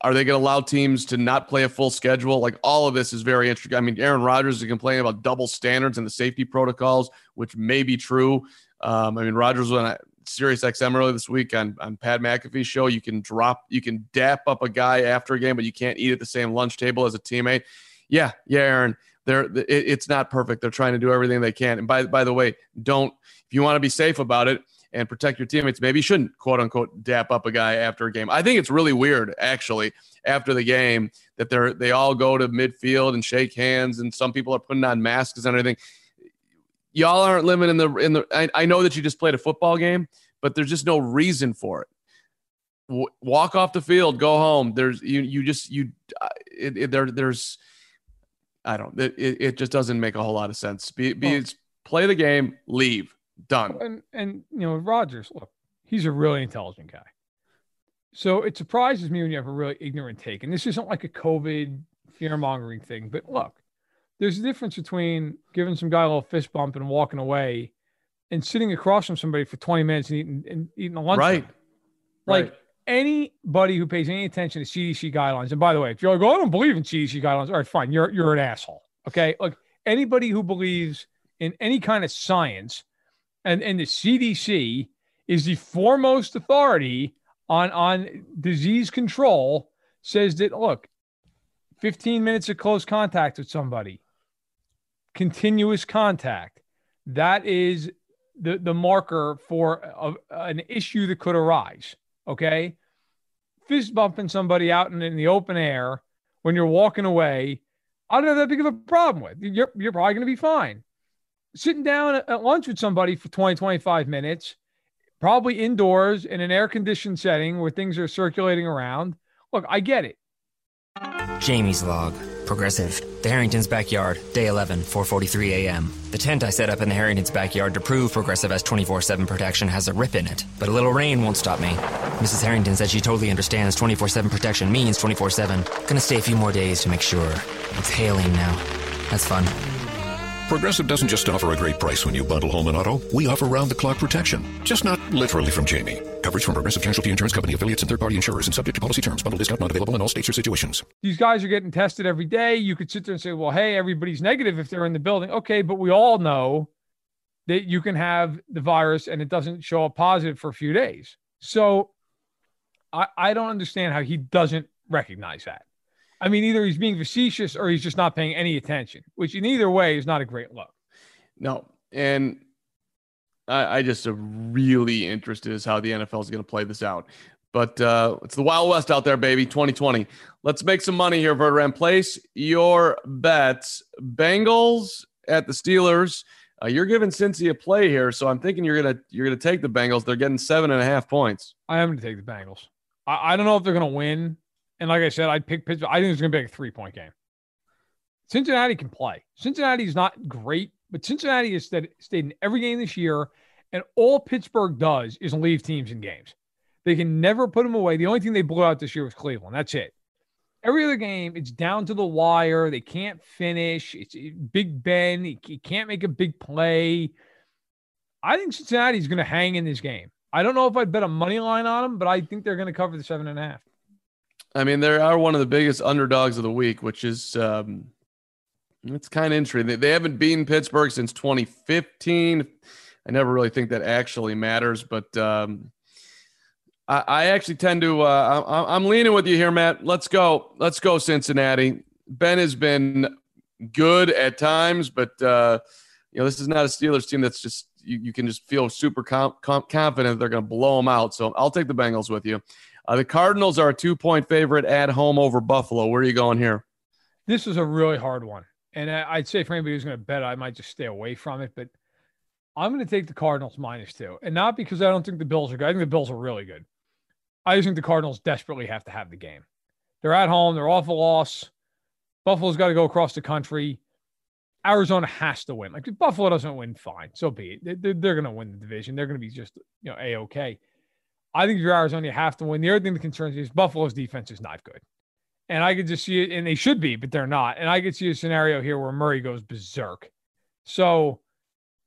Are they going to allow teams to not play a full schedule? Like all of this is very interesting. I mean, Aaron Rodgers is complaining about double standards and the safety protocols, which may be true. Um, I mean, Rodgers was on Sirius XM earlier this week on, on Pat McAfee's show. You can drop, you can dap up a guy after a game, but you can't eat at the same lunch table as a teammate. Yeah, yeah, Aaron. They're it, it's not perfect. They're trying to do everything they can. And by by the way, don't if you want to be safe about it and protect your teammates, maybe you shouldn't quote unquote dap up a guy after a game. I think it's really weird actually after the game that they're they all go to midfield and shake hands, and some people are putting on masks and everything y'all aren't living in the in the. I, I, know that you just played a football game, but there's just no reason for it. Walk off the field, go home. There's you you just you it, it, there there's I don't it, it just doesn't make a whole lot of sense. Be, be well, play the game, leave, done. And and you know Rodgers, look, he's a really intelligent guy. So it surprises me when you have a really ignorant take. And this isn't like a COVID fear mongering thing, but look, there's a difference between giving some guy a little fist bump and walking away and sitting across from somebody for 20 minutes and eating and eating a lunch. Right. Like right. Anybody who pays any attention to CDC guidelines, and by the way, if you're like, oh, I don't believe in CDC guidelines, all right, fine, you're you're an asshole. Okay. Like anybody who believes in any kind of science and, and the CDC is the foremost authority on on disease control says that look 15 minutes of close contact with somebody continuous contact. That is the, the marker for a, an issue that could arise. Okay. Fist bumping somebody out in, in the open air when you're walking away, I don't have that big of a problem with. You're, you're probably going to be fine. Sitting down at, lunch with somebody for 20, 25 minutes, probably indoors in an air conditioned setting where things are circulating around. Look, I get it. Jamie's log. Progressive. The Harrington's backyard. Day 11, 4:43 a.m. The tent I set up in the Harrington's backyard to prove Progressive has 24/7 protection has a rip in it, but a little rain won't stop me. Mrs. Harrington says she totally understands 24/7 protection means 24/7. Gonna stay a few more days to make sure. It's hailing now. That's fun. Progressive doesn't just offer a great price when you bundle home and auto. We offer round-the-clock protection, just not literally from Jamie. Coverage from Progressive Casualty Insurance Company affiliates and third-party insurers, and subject to policy terms. Bundle discount not available in all states or situations. These guys are getting tested every day. You could sit there and say, "Well, hey, everybody's negative if they're in the building." Okay, but we all know that you can have the virus and it doesn't show up positive for a few days. So, I, I don't understand how he doesn't recognize that. I mean, either he's being facetious or he's just not paying any attention, which in either way is not a great look. No. And I, I just am really interested as how the NFL is going to play this out. But uh, it's the Wild West out there, baby. 2020. Let's make some money here, Verderame. Place your bets. Bengals at the Steelers. Uh, you're giving Cincy a play here, so I'm thinking you're gonna you're gonna take the Bengals. They're getting seven and a half points. I am gonna take the Bengals. I, I don't know if they're gonna win. And like I said, I'd pick Pittsburgh. I think it's going to be like a three point game. Cincinnati can play. Cincinnati is not great, but Cincinnati has stayed, stayed in every game this year. And all Pittsburgh does is leave teams in games. They can never put them away. The only thing they blew out this year was Cleveland. That's it. Every other game, it's down to the wire. They can't finish. It's Big Ben. He, he can't make a big play. I think Cincinnati is going to hang in this game. I don't know if I'd bet a money line on them, but I think they're going to cover the seven and a half. I mean, they are one of the biggest underdogs of the week, which is um, it's kind of interesting. They, they haven't beaten Pittsburgh since 2015. I never really think that actually matters, but um, I, I, actually tend to. Uh, I, I'm leaning with you here, Matt. Let's go. Let's go, Cincinnati. Ben has been good at times, but uh, you know this is not a Steelers team that's just you, you can just feel super confident they're going to blow them out. So I'll take the Bengals with you. Uh, the Cardinals are a two point favorite at home over Buffalo. Where are you going here? This is a really hard one. And I'd say for anybody who's going to bet, I might just stay away from it. But I'm going to take the Cardinals minus two. And not because I don't think the Bills are good. I think the Bills are really good. I just think the Cardinals desperately have to have the game. They're at home, they're off a loss. Buffalo's got to go across the country. Arizona has to win. Like if Buffalo doesn't win, fine, so be it. They're, going to win the division. They're going to be just you know a okay. I think if you're Arizona, you have to win. The other thing that concerns me is Buffalo's defense is not good, and I could just see it, and they should be, but they're not. And I could see a scenario here where Murray goes berserk. So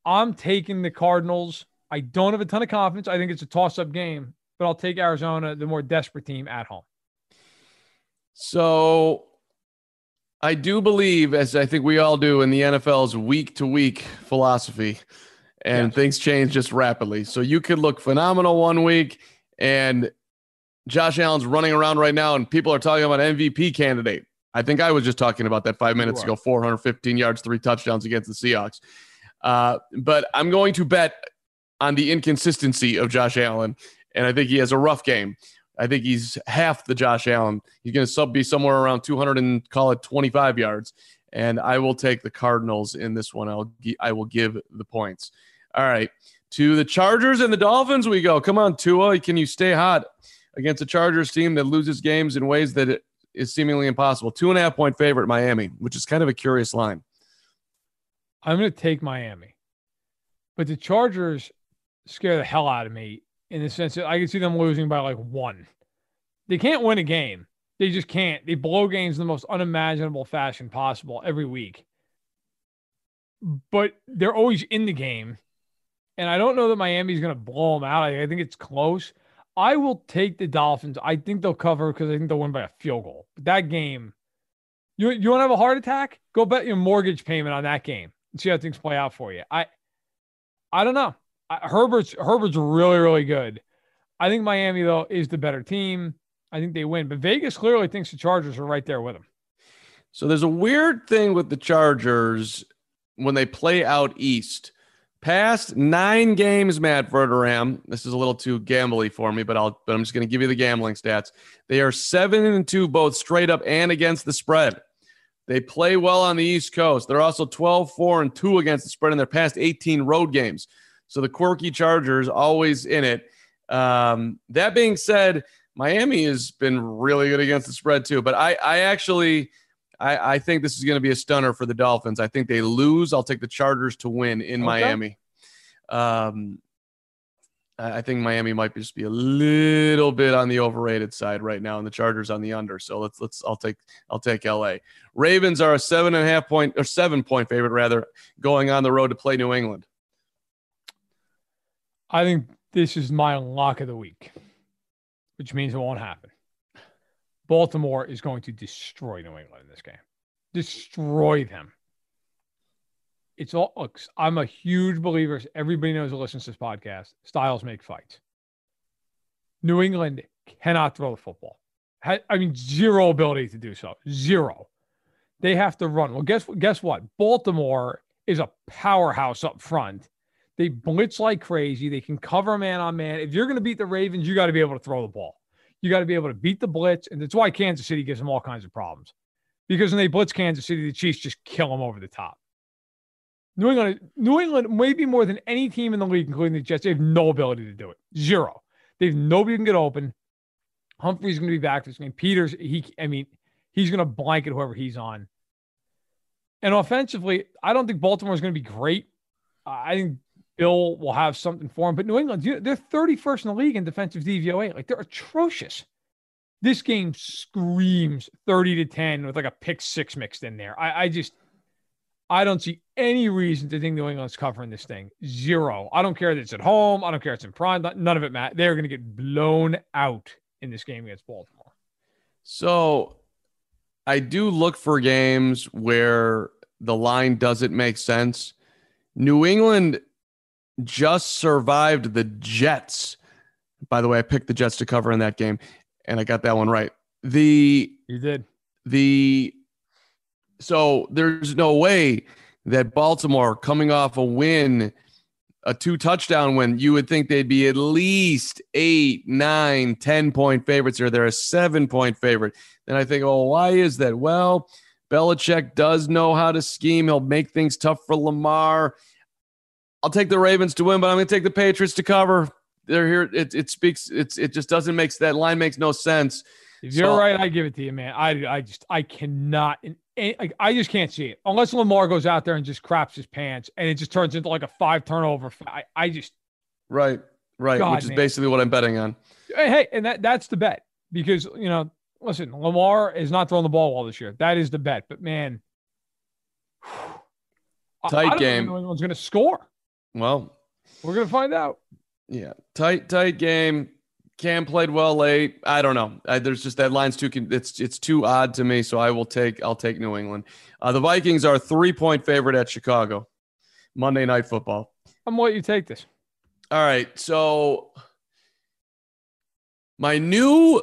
I'm taking the Cardinals. I don't have a ton of confidence. I think it's a toss-up game, but I'll take Arizona, the more desperate team at home. So I do believe, as I think we all do in the NFL's week to week philosophy, and yes. things change just rapidly. So you could look phenomenal one week, and Josh Allen's running around right now, and people are talking about MVP candidate. I think I was just talking about that five minutes ago 415 yards, three touchdowns against the Seahawks. Uh, but I'm going to bet on the inconsistency of Josh Allen, and I think he has a rough game. I think he's half the Josh Allen. He's going to sub be somewhere around 200 and call it 25 yards. And I will take the Cardinals in this one. I'll I will give the points. All right, to the Chargers and the Dolphins we go. Come on, Tua, can you stay hot against a Chargers team that loses games in ways that is seemingly impossible? Two and a half point favorite Miami, which is kind of a curious line. I'm going to take Miami, but the Chargers scare the hell out of me in the sense that I can see them losing by like one. They can't win a game. They just can't. They blow games in the most unimaginable fashion possible every week. But they're always in the game. And I don't know that Miami's going to blow them out. I, think it's close. I will take the Dolphins. I think they'll cover because I think they'll win by a field goal. But that game, you you want to have a heart attack? Go bet your mortgage payment on that game see how things play out for you. I I don't know. Herbert's Herbert's really really good. I think Miami though is the better team. I think they win, but Vegas clearly thinks the Chargers are right there with them. So there's a weird thing with the Chargers when they play out east. Past nine games, Matt Verderame. This is a little too gambly for me, but I'll. But I'm just going to give you the gambling stats. They are seven and two, both straight up and against the spread. They play well on the East Coast. They're also 12, 4, and 2 against the spread in their past 18 road games. So the quirky Chargers always in it. Um, that being said, Miami has been really good against the spread too. But I, I actually, I, I think this is going to be a stunner for the Dolphins. I think they lose. I'll take the Chargers to win in okay. Miami. Um, I think Miami might just be a little bit on the overrated side right now, and the Chargers on the under. So let's let's I'll take I'll take LA. Ravens are a seven and a half point or seven point favorite rather, going on the road to play New England. I think this is my lock of the week, which means it won't happen. Baltimore is going to destroy New England in this game. Destroy them. It's all looks. I'm a huge believer. Everybody knows who listens to this podcast. Styles make fights. New England cannot throw the football. I mean, zero ability to do so. Zero. They have to run. Well, guess guess what? Baltimore is a powerhouse up front they blitz like crazy. They can cover man on man. If you're going to beat the Ravens, you got to be able to throw the ball. You got to be able to beat the blitz. And that's why Kansas City gives them all kinds of problems. Because when they blitz Kansas City, the Chiefs just kill them over the top. New England, New England, maybe more than any team in the league, including the Jets, they have no ability to do it. Zero. They have nobody can get open. Humphrey's going to be back this game. Peters, he, I mean, he's going to blanket whoever he's on. And offensively, I don't think Baltimore is going to be great. I think Bill will have something for him. But New England, they're 31st in the league in defensive DVOA. Like they're atrocious. This game screams 30 to 10 with like a pick six mixed in there. I, I just, I don't see any reason to think New England's covering this thing. Zero. I don't care that it's at home. I don't care it's in prime. None of it, Matt. They're going to get blown out in this game against Baltimore. So I do look for games where the line doesn't make sense. New England just survived the Jets. By the way, I picked the Jets to cover in that game, and I got that one right. The you did the so there's no way that Baltimore coming off a win, a two touchdown win, you would think they'd be at least eight, nine, ten point favorites here. They're a seven point favorite. Then I think, oh, why is that? Well, Belichick does know how to scheme. He'll make things tough for Lamar. I'll take the Ravens to win, but I'm going to take the Patriots to cover. They're here. It, it speaks. It's it just doesn't make that line makes no sense. If you're so, right, I give it to you, man. I I just I cannot in and, I just can't see it unless Lamar goes out there and just craps his pants and it just turns into like a five turnover. I, I just right, right, God, which is man. basically what I'm betting on. hey, hey, and that that's the bet because you know, listen, Lamar is not throwing the ball well this year. That is the bet. But man, Tight I don't game. think New England's going to score. Well, We're going to find out. Yeah, tight, tight game. Cam played well late. I don't know. I, there's just that line's too. It's it's too odd to me. So I will take. I'll take New England. Uh, the Vikings are three point favorite at Chicago. Monday Night Football. I'm let you take this. All right. So my new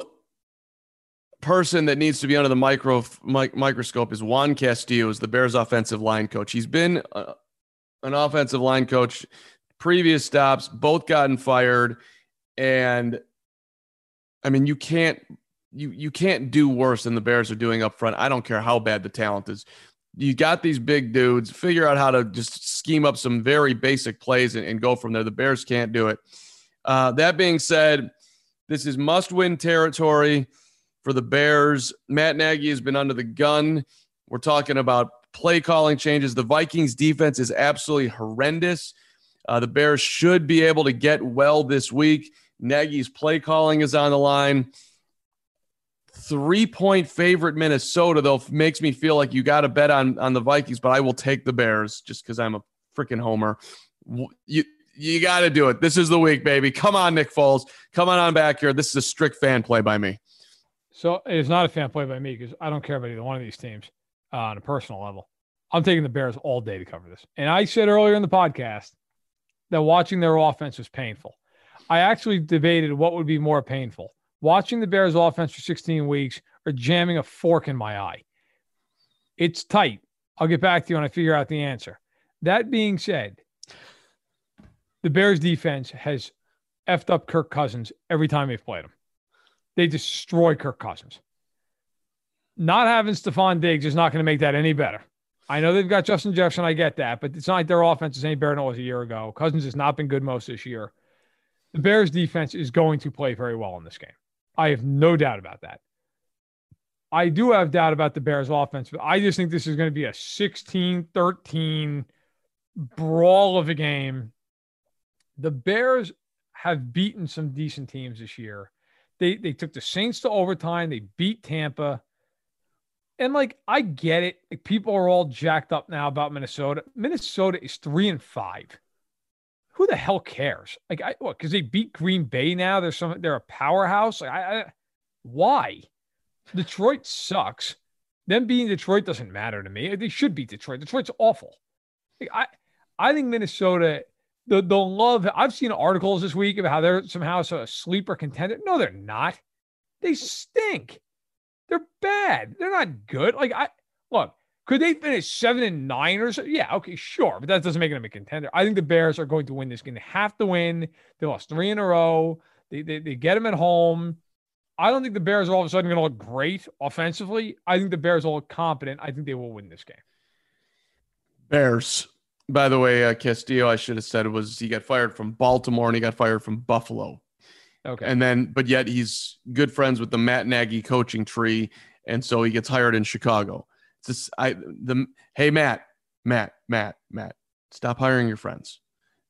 person that needs to be under the micro mic, microscope is Juan Castillo, is the Bears offensive line coach. He's been uh, an offensive line coach previous stops, both gotten fired, and I mean you can't you you can't do worse than the Bears are doing up front. I don't care how bad the talent is. You got these big dudes. Figure out how to just scheme up some very basic plays and, and go from there. The Bears can't do it. Uh, that being said, this is must-win territory for the Bears. Matt Nagy has been under the gun. We're talking about play calling changes. The Vikings defense is absolutely horrendous. Uh, the Bears should be able to get well this week. Nagy's play calling is on the line. Three point favorite Minnesota, though, makes me feel like you got to bet on, on the Vikings, but I will take the Bears just because I'm a freaking homer. You, you got to do it. This is the week, baby. Come on, Nick Foles. Come on, on back here. This is a strict fan play by me. So it is not a fan play by me because I don't care about either one of these teams uh, on a personal level. I'm taking the Bears all day to cover this. And I said earlier in the podcast that watching their offense was painful. I actually debated what would be more painful watching the Bears offense for 16 weeks or jamming a fork in my eye. It's tight. I'll get back to you when I figure out the answer. That being said, the Bears defense has effed up Kirk Cousins every time they've played him. They destroy Kirk Cousins. Not having Stefon Diggs is not going to make that any better. I know they've got Justin Jefferson. I get that, but it's not like their offense is any better than it was a year ago. Cousins has not been good most this year. The Bears defense is going to play very well in this game. I have no doubt about that. I do have doubt about the Bears offense, but I just think this is going to be a 16 13 brawl of a game. The Bears have beaten some decent teams this year. They they took the Saints to overtime. They beat Tampa. And like I get it. Like people are all jacked up now about Minnesota. Minnesota is three and five. Who the hell cares? Like I what because they beat Green Bay now. They're some they're a powerhouse. Like I, I why? Detroit sucks. Them being Detroit doesn't matter to me. They should beat Detroit. Detroit's awful. Like I I think Minnesota the the love I've seen articles this week about how they're somehow a sleeper contender. No, they're not. They stink. They're bad. They're not good. Like I look, could they finish seven and nine or so? Yeah, okay, sure, but that doesn't make them a contender. I think the Bears are going to win this game. They have to win. They lost three in a row. They they, they get them at home. I don't think the Bears are all of a sudden going to look great offensively. I think the Bears will look competent. I think they will win this game. Bears. By the way, uh, Castillo, I should have said was he got fired from Baltimore and he got fired from Buffalo. Okay. And then, but yet he's good friends with the Matt Nagy coaching tree, and so he gets hired in Chicago. Just, I the hey Matt, Matt, Matt, Matt, stop hiring your friends.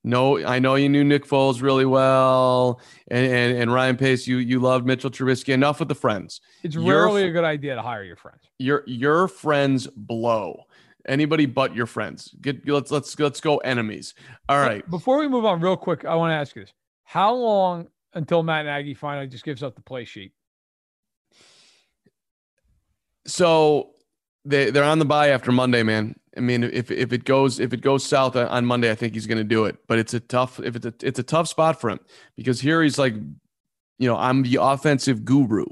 No, I know you knew Nick Foles really well, and and, and Ryan Pace. You you loved Mitchell Trubisky. Enough with the friends. it's Your rarely fr- a good idea to hire your friends. your your friends blow. Anybody but your friends. Get let's let's let's go enemies. All right. Before we move on, real quick, I want to ask you this: How long until Matt Nagy finally just gives up the play sheet? So they they're on the buy after Monday, man. I mean, if if it goes if it goes south on- on Monday, I think he's going to do it. But it's a tough if it's a it's a tough spot for him because here he's like, you know, I'm the offensive guru.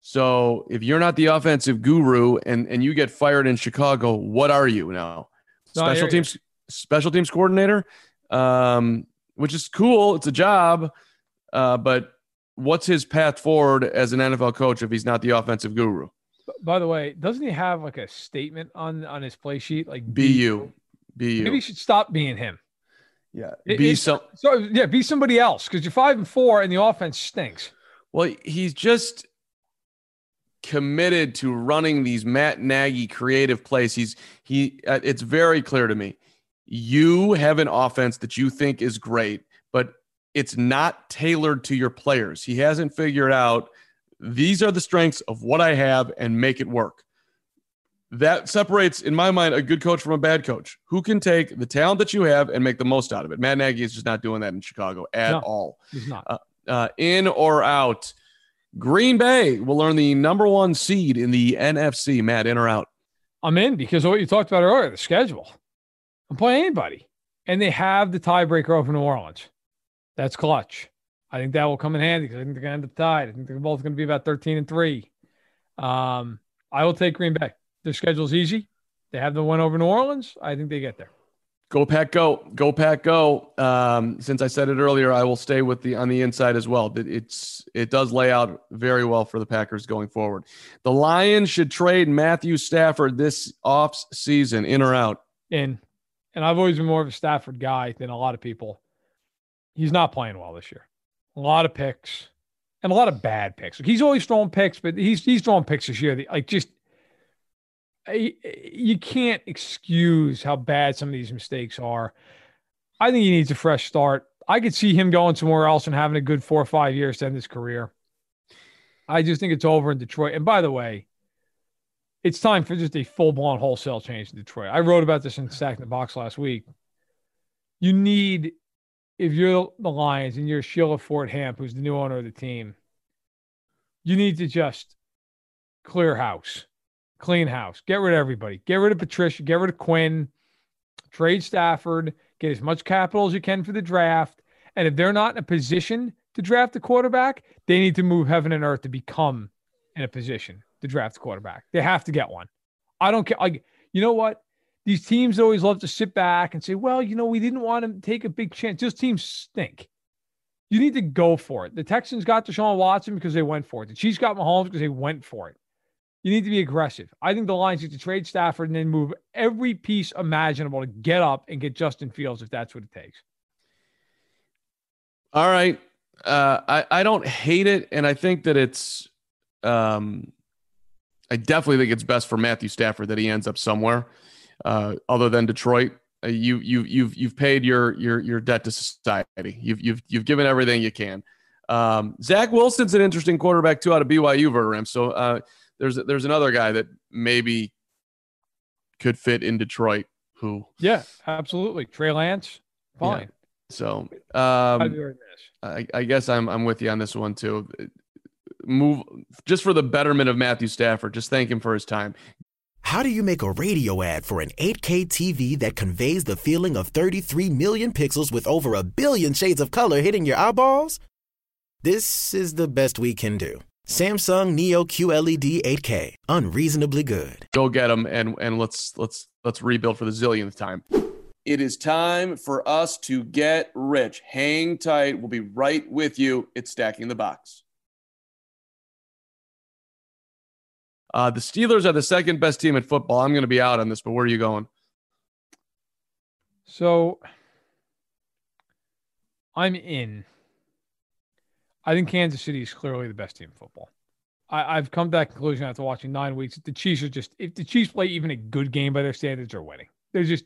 So if you're not the offensive guru and and you get fired in Chicago, what are you now? No, Special teams special teams coordinator, um, which is cool. It's a job, uh, but what's his path forward as an NFL coach if he's not the offensive guru? By the way, doesn't he have like a statement on on his play sheet? Like Be you, be you. Maybe he should stop being him. Yeah, It- be some. So yeah, be somebody else because you're five and four and the offense stinks. Well, he's just committed to running these Matt Nagy creative plays. He's he. Uh, it's very clear to me. You have an offense that you think is great, but it's not tailored to your players. He hasn't figured out these are the strengths of what I have and make it work. That separates, in my mind, a good coach from a bad coach. Who can take the talent that you have and make the most out of it? Matt Nagy is just not doing that in Chicago at No, all. He's not. Uh, uh, in or out. Green Bay will earn the number one seed in the NFC. Matt, in or out? I'm in because of what you talked about earlier, the schedule. I'm playing anybody. And they have the tiebreaker over New Orleans. That's clutch. I think that will come in handy because I think they're going to end up tied. I think they're both going to be about 13 and 3. Um, I will take Green Bay. Their schedule's easy. They have the win over New Orleans. I think they get there. Go pack, go, go pack, go. Um, since I said it earlier, I will stay with the on the inside as well. It- It's it does lay out very well for the Packers going forward. The Lions should trade Matthew Stafford this off season, in or out. In. And I've always been more of a Stafford guy than a lot of people. He's not playing well this year. A lot of picks and a lot of bad picks. He's always throwing picks, but he's he's throwing picks this year. Like just you can't excuse how bad some of these mistakes are. I think he needs a fresh start. I could see him going somewhere else and having a good four or five years to end his career. I just think it's over in Detroit. And by the way, it's time for just a full blown wholesale change in Detroit. I wrote about this in Stacking the Box last week. You need, if you're the Lions and you're Sheila Ford Hamp, who's the new owner of the team, you need to just clear house, clean house, get rid of everybody, get rid of Patricia, get rid of Quinn, trade Stafford, get as much capital as you can for the draft. And if they're not in a position to draft a quarterback, they need to move heaven and earth to become in a position to draft a quarterback. They have to get one. I don't care. Like, you know what? These teams always love to sit back and say, well, you know, we didn't want to take a big chance. Those teams stink. You need to go for it. The Texans got Deshaun Watson because they went for it. The Chiefs got Mahomes because they went for it. You need to be aggressive. I think the Lions need to trade Stafford and then move every piece imaginable to get up and get Justin Fields if that's what it takes. All right. Uh, I, I don't hate it. And I think that it's, um, I definitely think it's best for Matthew Stafford that he ends up somewhere uh, other than Detroit. Uh, you, you, you've, you've paid your, your, your debt to society. You've, you've, you've given everything you can. Um, Zach Wilson's an interesting quarterback too out of BYU, Verderame. So uh, there's, there's another guy that maybe could fit in Detroit who, Yeah, absolutely. Trey Lance, fine. Yeah. so um, be very nice. I, I guess I'm I'm with you on this one too. Move just for the betterment of Matthew Stafford. Just thank him for his time. How do you make a radio ad for an 8K TV that conveys the feeling of 33 million pixels with over a billion shades of color hitting your eyeballs? This is the best we can do. Samsung Neo QLED 8K, unreasonably good. Go get him and and let's let's let's rebuild for the zillionth time. It is time for us to get rich. Hang tight. We'll be right with you. It's stacking the box. Uh, the Steelers are the second best team in football. I'm going to be out on this, but where are you going? So I'm in. I think Kansas City is clearly the best team in football. I, I've come to that conclusion after watching nine weeks. The Chiefs are just if the Chiefs play even a good game by their standards, they're winning. They're just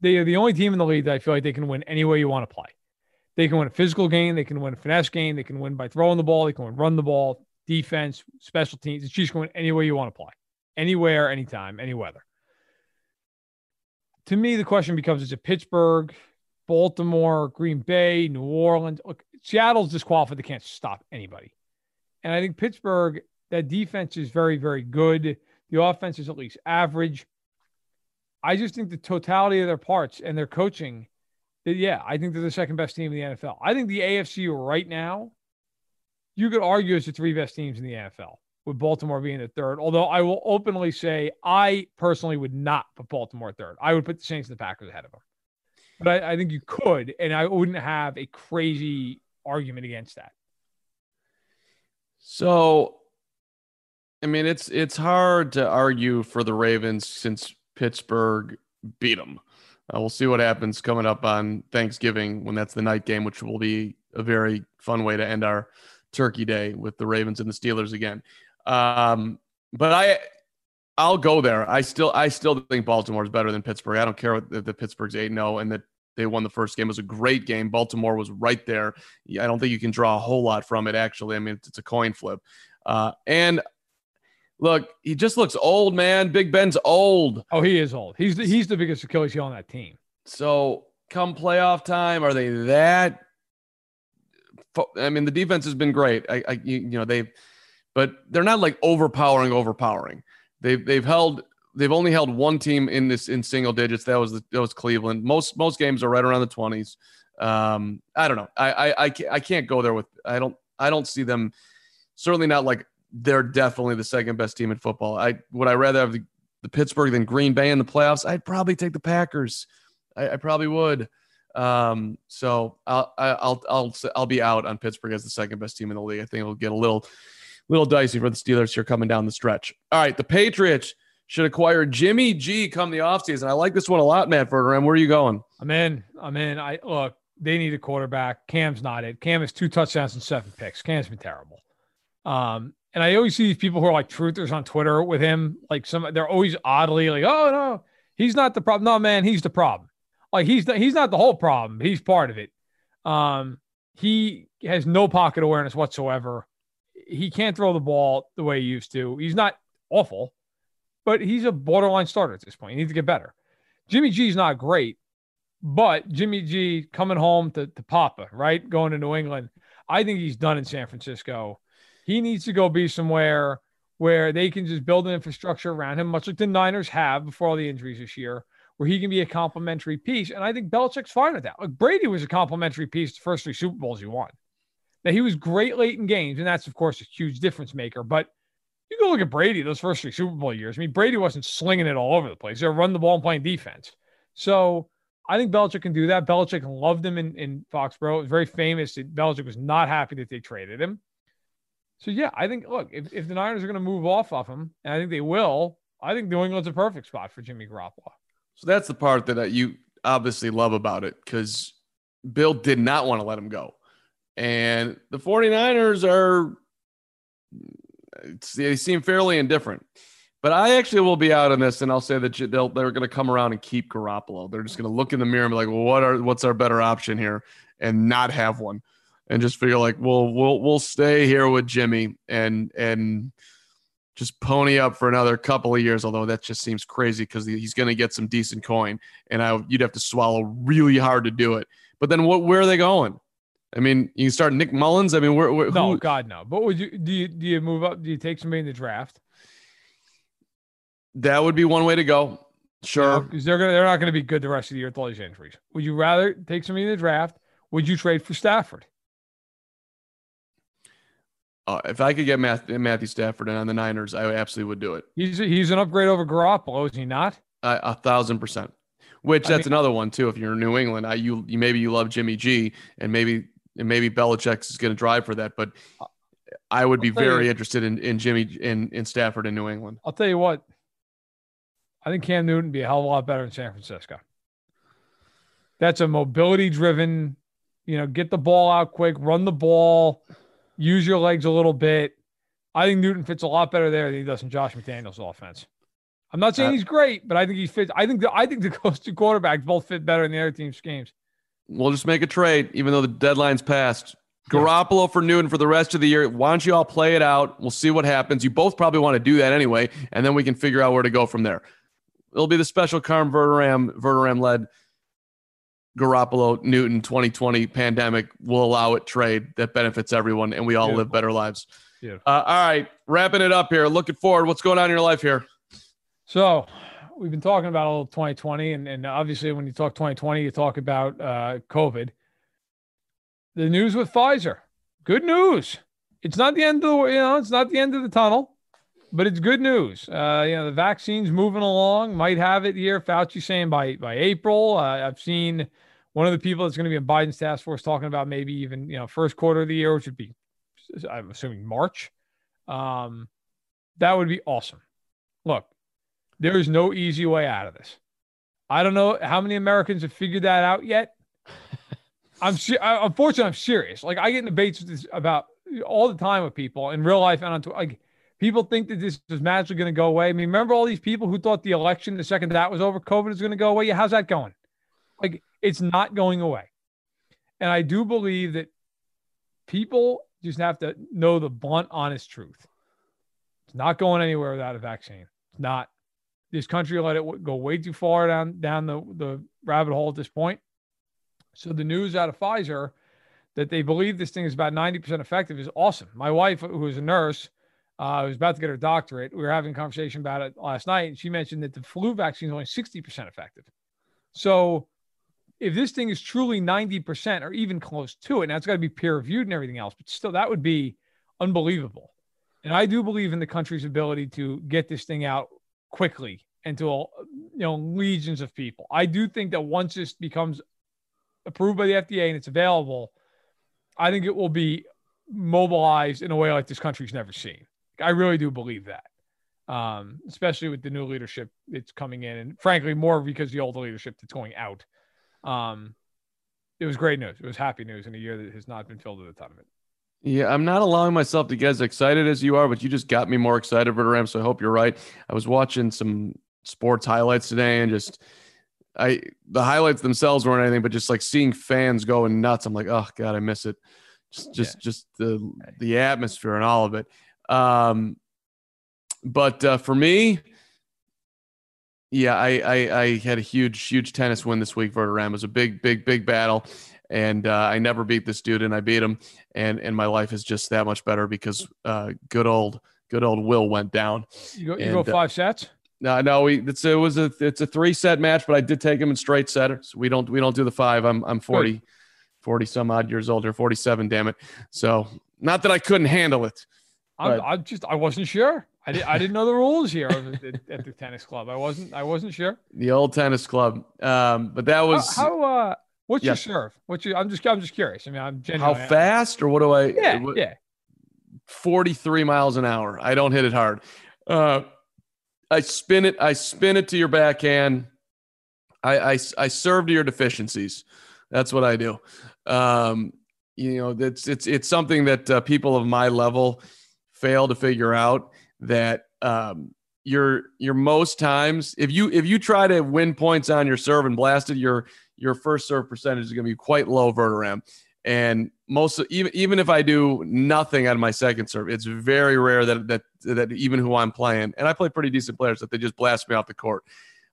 they are the only team in the league that I feel like they can win any way you want to play. They can win a physical game, they can win a finesse game, they can win by throwing the ball, they can win run the ball, defense, special teams. The Chiefs can win any way you want to play, anywhere, anytime, any weather. To me, the question becomes: Is it Pittsburgh, Baltimore, Green Bay, New Orleans? Look, Seattle's disqualified; they can't stop anybody. And I think Pittsburgh, that defense is very, very good. The offense is at least average. I just think the totality of their parts and their coaching, that yeah, I think they're the second best team in the NFL. I think the AFC right now, you could argue is the three best teams in the NFL, with Baltimore being the third. Although I will openly say I personally would not put Baltimore third. I would put the Saints and the Packers ahead of them. But I, I think you could, and I wouldn't have a crazy argument against that. So, I mean, it's it's hard to argue for the Ravens since Pittsburgh beat them. Uh, we'll see what happens coming up on Thanksgiving when that's the night game, which will be a very fun way to end our Turkey Day with the Ravens and the Steelers again. Um, but I, I'll go there. I still, I still think Baltimore is better than Pittsburgh. I don't care if the Pittsburgh's eight zero and that they won the first game. It was a great game. Baltimore was right there. I don't think you can draw a whole lot from it. Actually, I mean it's, it's a coin flip. Uh, and look, he just looks old, man. Big Ben's old. Oh, he is old. He's the, he's the biggest Achilles heel on that team. So come playoff time, are they that? I mean, the defense has been great. I, I you, you know, they've, but they're not like overpowering, overpowering. They've they've held they've only held one team in this in single digits. That was the, that was Cleveland. Most most games are right around the twenties. Um, I don't know. I, I I I can't go there with. I don't I don't see them. Certainly not like they're definitely the second best team in football. I would I rather have the, the Pittsburgh than Green Bay in the playoffs. I'd probably take the Packers. I, I probably would. Um, so I'll I'll I'll I'll be out on Pittsburgh as the second best team in the league. I think it'll get a little little dicey for the Steelers here coming down the stretch. All right, the Patriots should acquire Jimmy G come the offseason. I like this one a lot, Matt Verderame. Where are you going? I'm in. I'm in. I look, they need a quarterback. Cam's not it. Cam has two touchdowns and seven picks. Cam's been terrible. Um, and I always see these people who are like truthers on Twitter with him. Like some, they're always oddly like, "Oh no, he's not the problem." No, man, he's the problem. Like he's the, he's not the whole problem. He's part of it. Um, he has no pocket awareness whatsoever. He can't throw the ball the way he used to. He's not awful, but he's a borderline starter at this point. He needs to get better. Jimmy G is not great, but Jimmy G coming home to, to Papa, right? Going to New England. I think he's done in San Francisco. He needs to go be somewhere where they can just build an infrastructure around him, much like the Niners have before all the injuries this year, where he can be a complementary piece. And I think Belichick's fine with that. Like Brady was a complementary piece the first three Super Bowls he won. Now he was great late in games, and that's of course a huge difference maker. But you go look at Brady those first three Super Bowl years. I mean, Brady wasn't slinging it all over the place. They're running the ball and playing defense. So I think Belichick can do that. Belichick loved him in, in Foxborough. It was very famous that Belichick was not happy that they traded him. So yeah, I think look, if, if the Niners are going to move off of him, and I think they will, I think New England's a perfect spot for Jimmy Garoppolo. So that's the part that you obviously love about it because Bill did not want to let him go. And the 49ers are they seem fairly indifferent. But I actually will be out on this, and I'll say that they'll, they're going to come around and keep Garoppolo. They're just going to look in the mirror and be like, well, "What are what's our better option here?" and not have one, and just figure like, "Well, we'll we'll stay here with Jimmy and and just pony up for another couple of years." Although that just seems crazy because he's going to get some decent coin, and I you'd have to swallow really hard to do it. But then what? Where are they going? I mean, you can start Nick Mullens. I mean, where? where no, God, no. But would you do? You do you move up? Do you take somebody in the draft? That would be one way to go. Sure, because they're gonna they're not gonna be good the rest of the year with all these injuries. Would you rather take somebody in the draft? Would you trade for Stafford? Uh, if I could get Matthew, Matthew Stafford in on the Niners, I absolutely would do it. He's he's an upgrade over Garoppolo, is he not? Uh, a thousand percent. Which that's I mean, another one too. If you're in New England, I you, you maybe you love Jimmy G, and maybe and maybe Belichick is going to drive for that. But I would be very you, interested in, in Jimmy in, in Stafford in New England. I'll tell you what. I think Cam Newton would be a hell of a lot better in San Francisco. That's a mobility driven, you know, get the ball out quick, run the ball, use your legs a little bit. I think Newton fits a lot better there than he does in Josh McDaniels' offense. I'm not saying uh, he's great, but I think he fits. I think the, I think the coach two quarterbacks both fit better in the other team's schemes. We'll just make a trade, even though the deadline's passed. Garoppolo for Newton for the rest of the year. Why don't you all play it out? We'll see what happens. You both probably want to do that anyway, and then we can figure out where to go from there. It'll be the special Carm Verderame, Verderame led Garoppolo Newton 2020 pandemic will allow it trade that benefits everyone, and we all Beautiful. live better lives. Uh, all right, wrapping it up here. Looking forward. What's going on in your life here? So we've been talking about a little 2020, and, and obviously when you talk 2020, you talk about uh, COVID. The news with Pfizer, good news. It's not the end of the you know it's not the end of the tunnel, but it's good news. Uh, you know the vaccine's moving along. Might have it here. Fauci saying by by April. Uh, I've seen one of the people that's going to be in Biden's task force talking about maybe even you know first quarter of the year, which would be I'm assuming March. Um, that would be awesome. Look, there is no easy way out of this. I don't know how many Americans have figured that out yet. I'm sure, unfortunately I'm serious. Like I get in debates this, about all the time with people in real life and on Twitter. like People think that this is magically going to go away. I mean, remember all these people who thought the election, the second that was over, COVID is going to go away? Yeah, how's that going? Like, it's not going away. And I do believe that people just have to know the blunt, honest truth. It's not going anywhere without a vaccine. It's not. This country let it go way too far down down the, the rabbit hole at this point. So the news out of Pfizer that they believe this thing is about 90% effective is awesome. My wife, who is a nurse, uh, was about to get her doctorate. We were having a conversation about it last night, and she mentioned that the flu vaccine is only 60% effective. So if this thing is truly 90% or even close to it, now it's got to be peer reviewed and everything else, but still, that would be unbelievable. And I do believe in the country's ability to get this thing out quickly and to you know legions of people. I do think that once this becomes approved by the FDA and it's available, I think it will be mobilized in a way like this country's never seen. I really do believe that, um, especially with the new leadership that's coming in, and frankly, more because the old leadership that's going out. Um, it was great news. It was happy news in a year that has not been filled with a ton of it. Yeah, I'm not allowing myself to get as excited as you are, but you just got me more excited for the Rams. So I hope you're right. I was watching some sports highlights today and just I the highlights themselves weren't anything, but just like seeing fans going nuts. I'm like, oh god, I miss it. Just just yeah. just the the atmosphere and all of it. Um, but uh, for me, yeah, I, I, I had a huge huge tennis win this week. Verderame it was a big big big battle, and uh, I never beat this dude, and I beat him, and and my life is just that much better because uh, good old good old Will went down. You go, you and, go uh, five sets. No, no, we it's it was a it's a three set match, but I did take him in straight setters. We don't we don't do the five. I'm I'm 40, Good. 40 some odd years older, 47, damn it. So not that I couldn't handle it. I'm, I'm just I wasn't sure. I, did, I didn't know the rules here at the, at the tennis club. I wasn't I wasn't sure. The old tennis club. Um, but that was how, how uh what's your serve? What's your I'm just I'm just curious. I mean I'm genuinely, how fast or what do I yeah what, yeah 43 miles an hour. I don't hit it hard. Uh I spin it. I spin it to your backhand. I I, I serve to your deficiencies. That's what I do. Um, you know, it's it's it's something that uh, people of my level fail to figure out that um, your your most times if you if you try to win points on your serve and blast it, your your first serve percentage is going to be quite low, Verderame. And most even even if I do nothing on my second serve, it's very rare that that that even who I'm playing, and I play pretty decent players, that they just blast me off the court.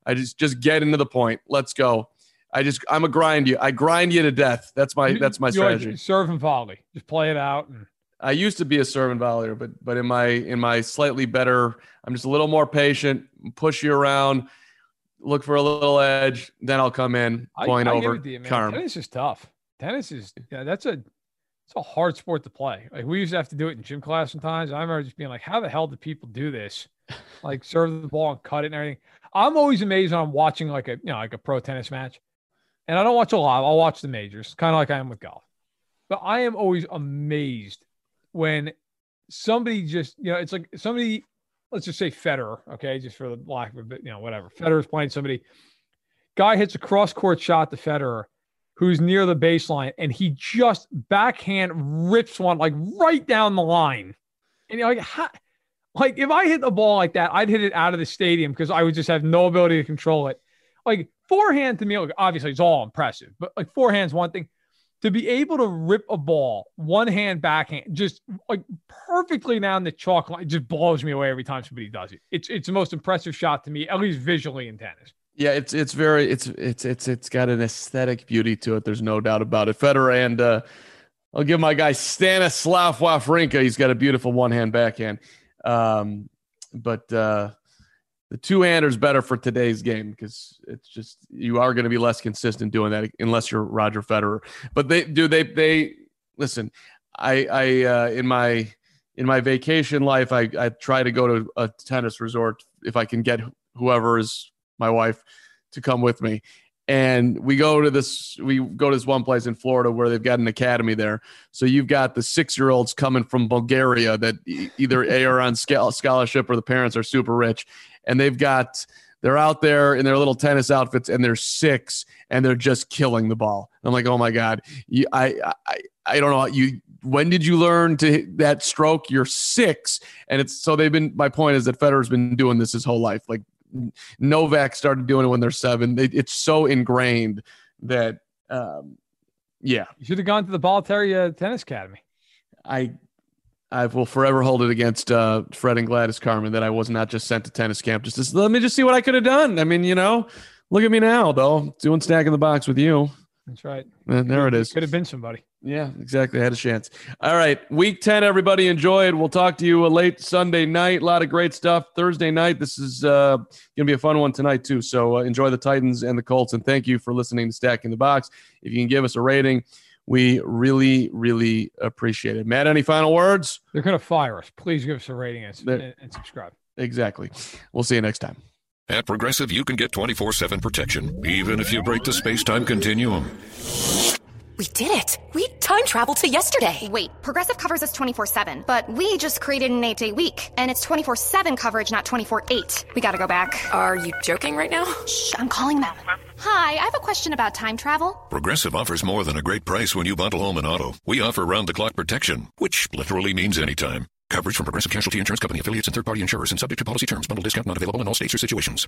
I just just get into the point. Let's go. I just I'm a grind you. I grind you to death. That's my that's my strategy. Serve and volley. Just play it out. And- I used to be a serve and volleyer, but but in my in my slightly better, I'm just a little more patient. Push you around, look for a little edge, then I'll come in, point I, I over. You, Tennis is tough. Tennis is yeah, that's a it's a hard sport to play. Like we used to have to do it in gym class sometimes. I remember just being like, how the hell do people do this? Like serve the ball and cut it and everything. I'm always amazed when I'm watching like a you know like a pro tennis match. And I don't watch a lot. I'll watch the majors, kind of like I am with golf. But I am always amazed when somebody just, you know, it's like somebody, let's just say Federer, okay, just for the lack of a bit, you know, whatever. Federer's playing somebody. Guy hits a cross court shot to Federer who's near the baseline, and he just backhand rips one like right down the line. And you're like, how, like if I hit the ball like that, I'd hit it out of the stadium because I would just have no ability to control it. Like forehand to me, like, obviously it's all impressive, but like forehand's one thing. To be able to rip a ball one hand backhand, just like perfectly down the chalk line, just blows me away every time somebody does it. It's it's the most impressive shot to me, at least visually in tennis. Yeah, it's it's very it's it's it's it's got an aesthetic beauty to it. There's no doubt about it. Federer and uh, I'll give my guy Stanislav Wawrinka. He's got a beautiful one hand backhand, um, but uh, the two handers better for today's game because it's just you are going to be less consistent doing that unless you're Roger Federer. But they do they they listen. I I uh, in my in my vacation life, I I try to go to a tennis resort if I can get whoever is my wife, to come with me. And we go to this, we go to this one place in Florida where they've got an academy there. So you've got the six year olds coming from Bulgaria that either A are on scholarship or the parents are super rich. And they've got they're out there in their little tennis outfits and they're six and they're just killing the ball. I'm like, oh my god, you, I, I, I don't know you. When did you learn to hit that stroke? You're six, and it's so they've been. My point is that Federer's been doing this his whole life. Like Novak started doing it when they're seven. It, it's so ingrained that, um, yeah, You should have gone to the Bollettieri uh, Tennis Academy. I I will forever hold it against uh, Fred and Gladys Carmen that I was not just sent to tennis camp. Just, just let me just see what I could have done. I mean, you know, look at me now though, doing Stacking the Box with you. That's right. And there it is. Could have been somebody. Yeah, exactly. I had a chance. All right, week ten, everybody enjoy it. We'll talk to you a late Sunday night. A lot of great stuff Thursday night. This is uh, gonna be a fun one tonight too. So uh, enjoy the Titans and the Colts, and thank you for listening to Stacking the Box. If you can give us a rating, we really, really appreciate it. Matt, any final words? They're going to fire us. Please give us a rating and, and, and subscribe. Exactly. We'll see you next time. At Progressive, you can get 24 7 protection, even if you break the space time continuum. We did it! We time traveled to yesterday! Wait, Progressive covers us 24 7, but we just created an 8 day week, and it's 24 7 coverage, not 24 8. We gotta go back. Are you joking right now? Shh, I'm calling them. Hi, I have a question about time travel. Progressive offers more than a great price when you bundle home and auto. We offer round the clock protection, which literally means anytime. Coverage from Progressive Casualty Insurance Company affiliates and third party insurers and subject to policy terms. Bundle discount not available in all states or situations.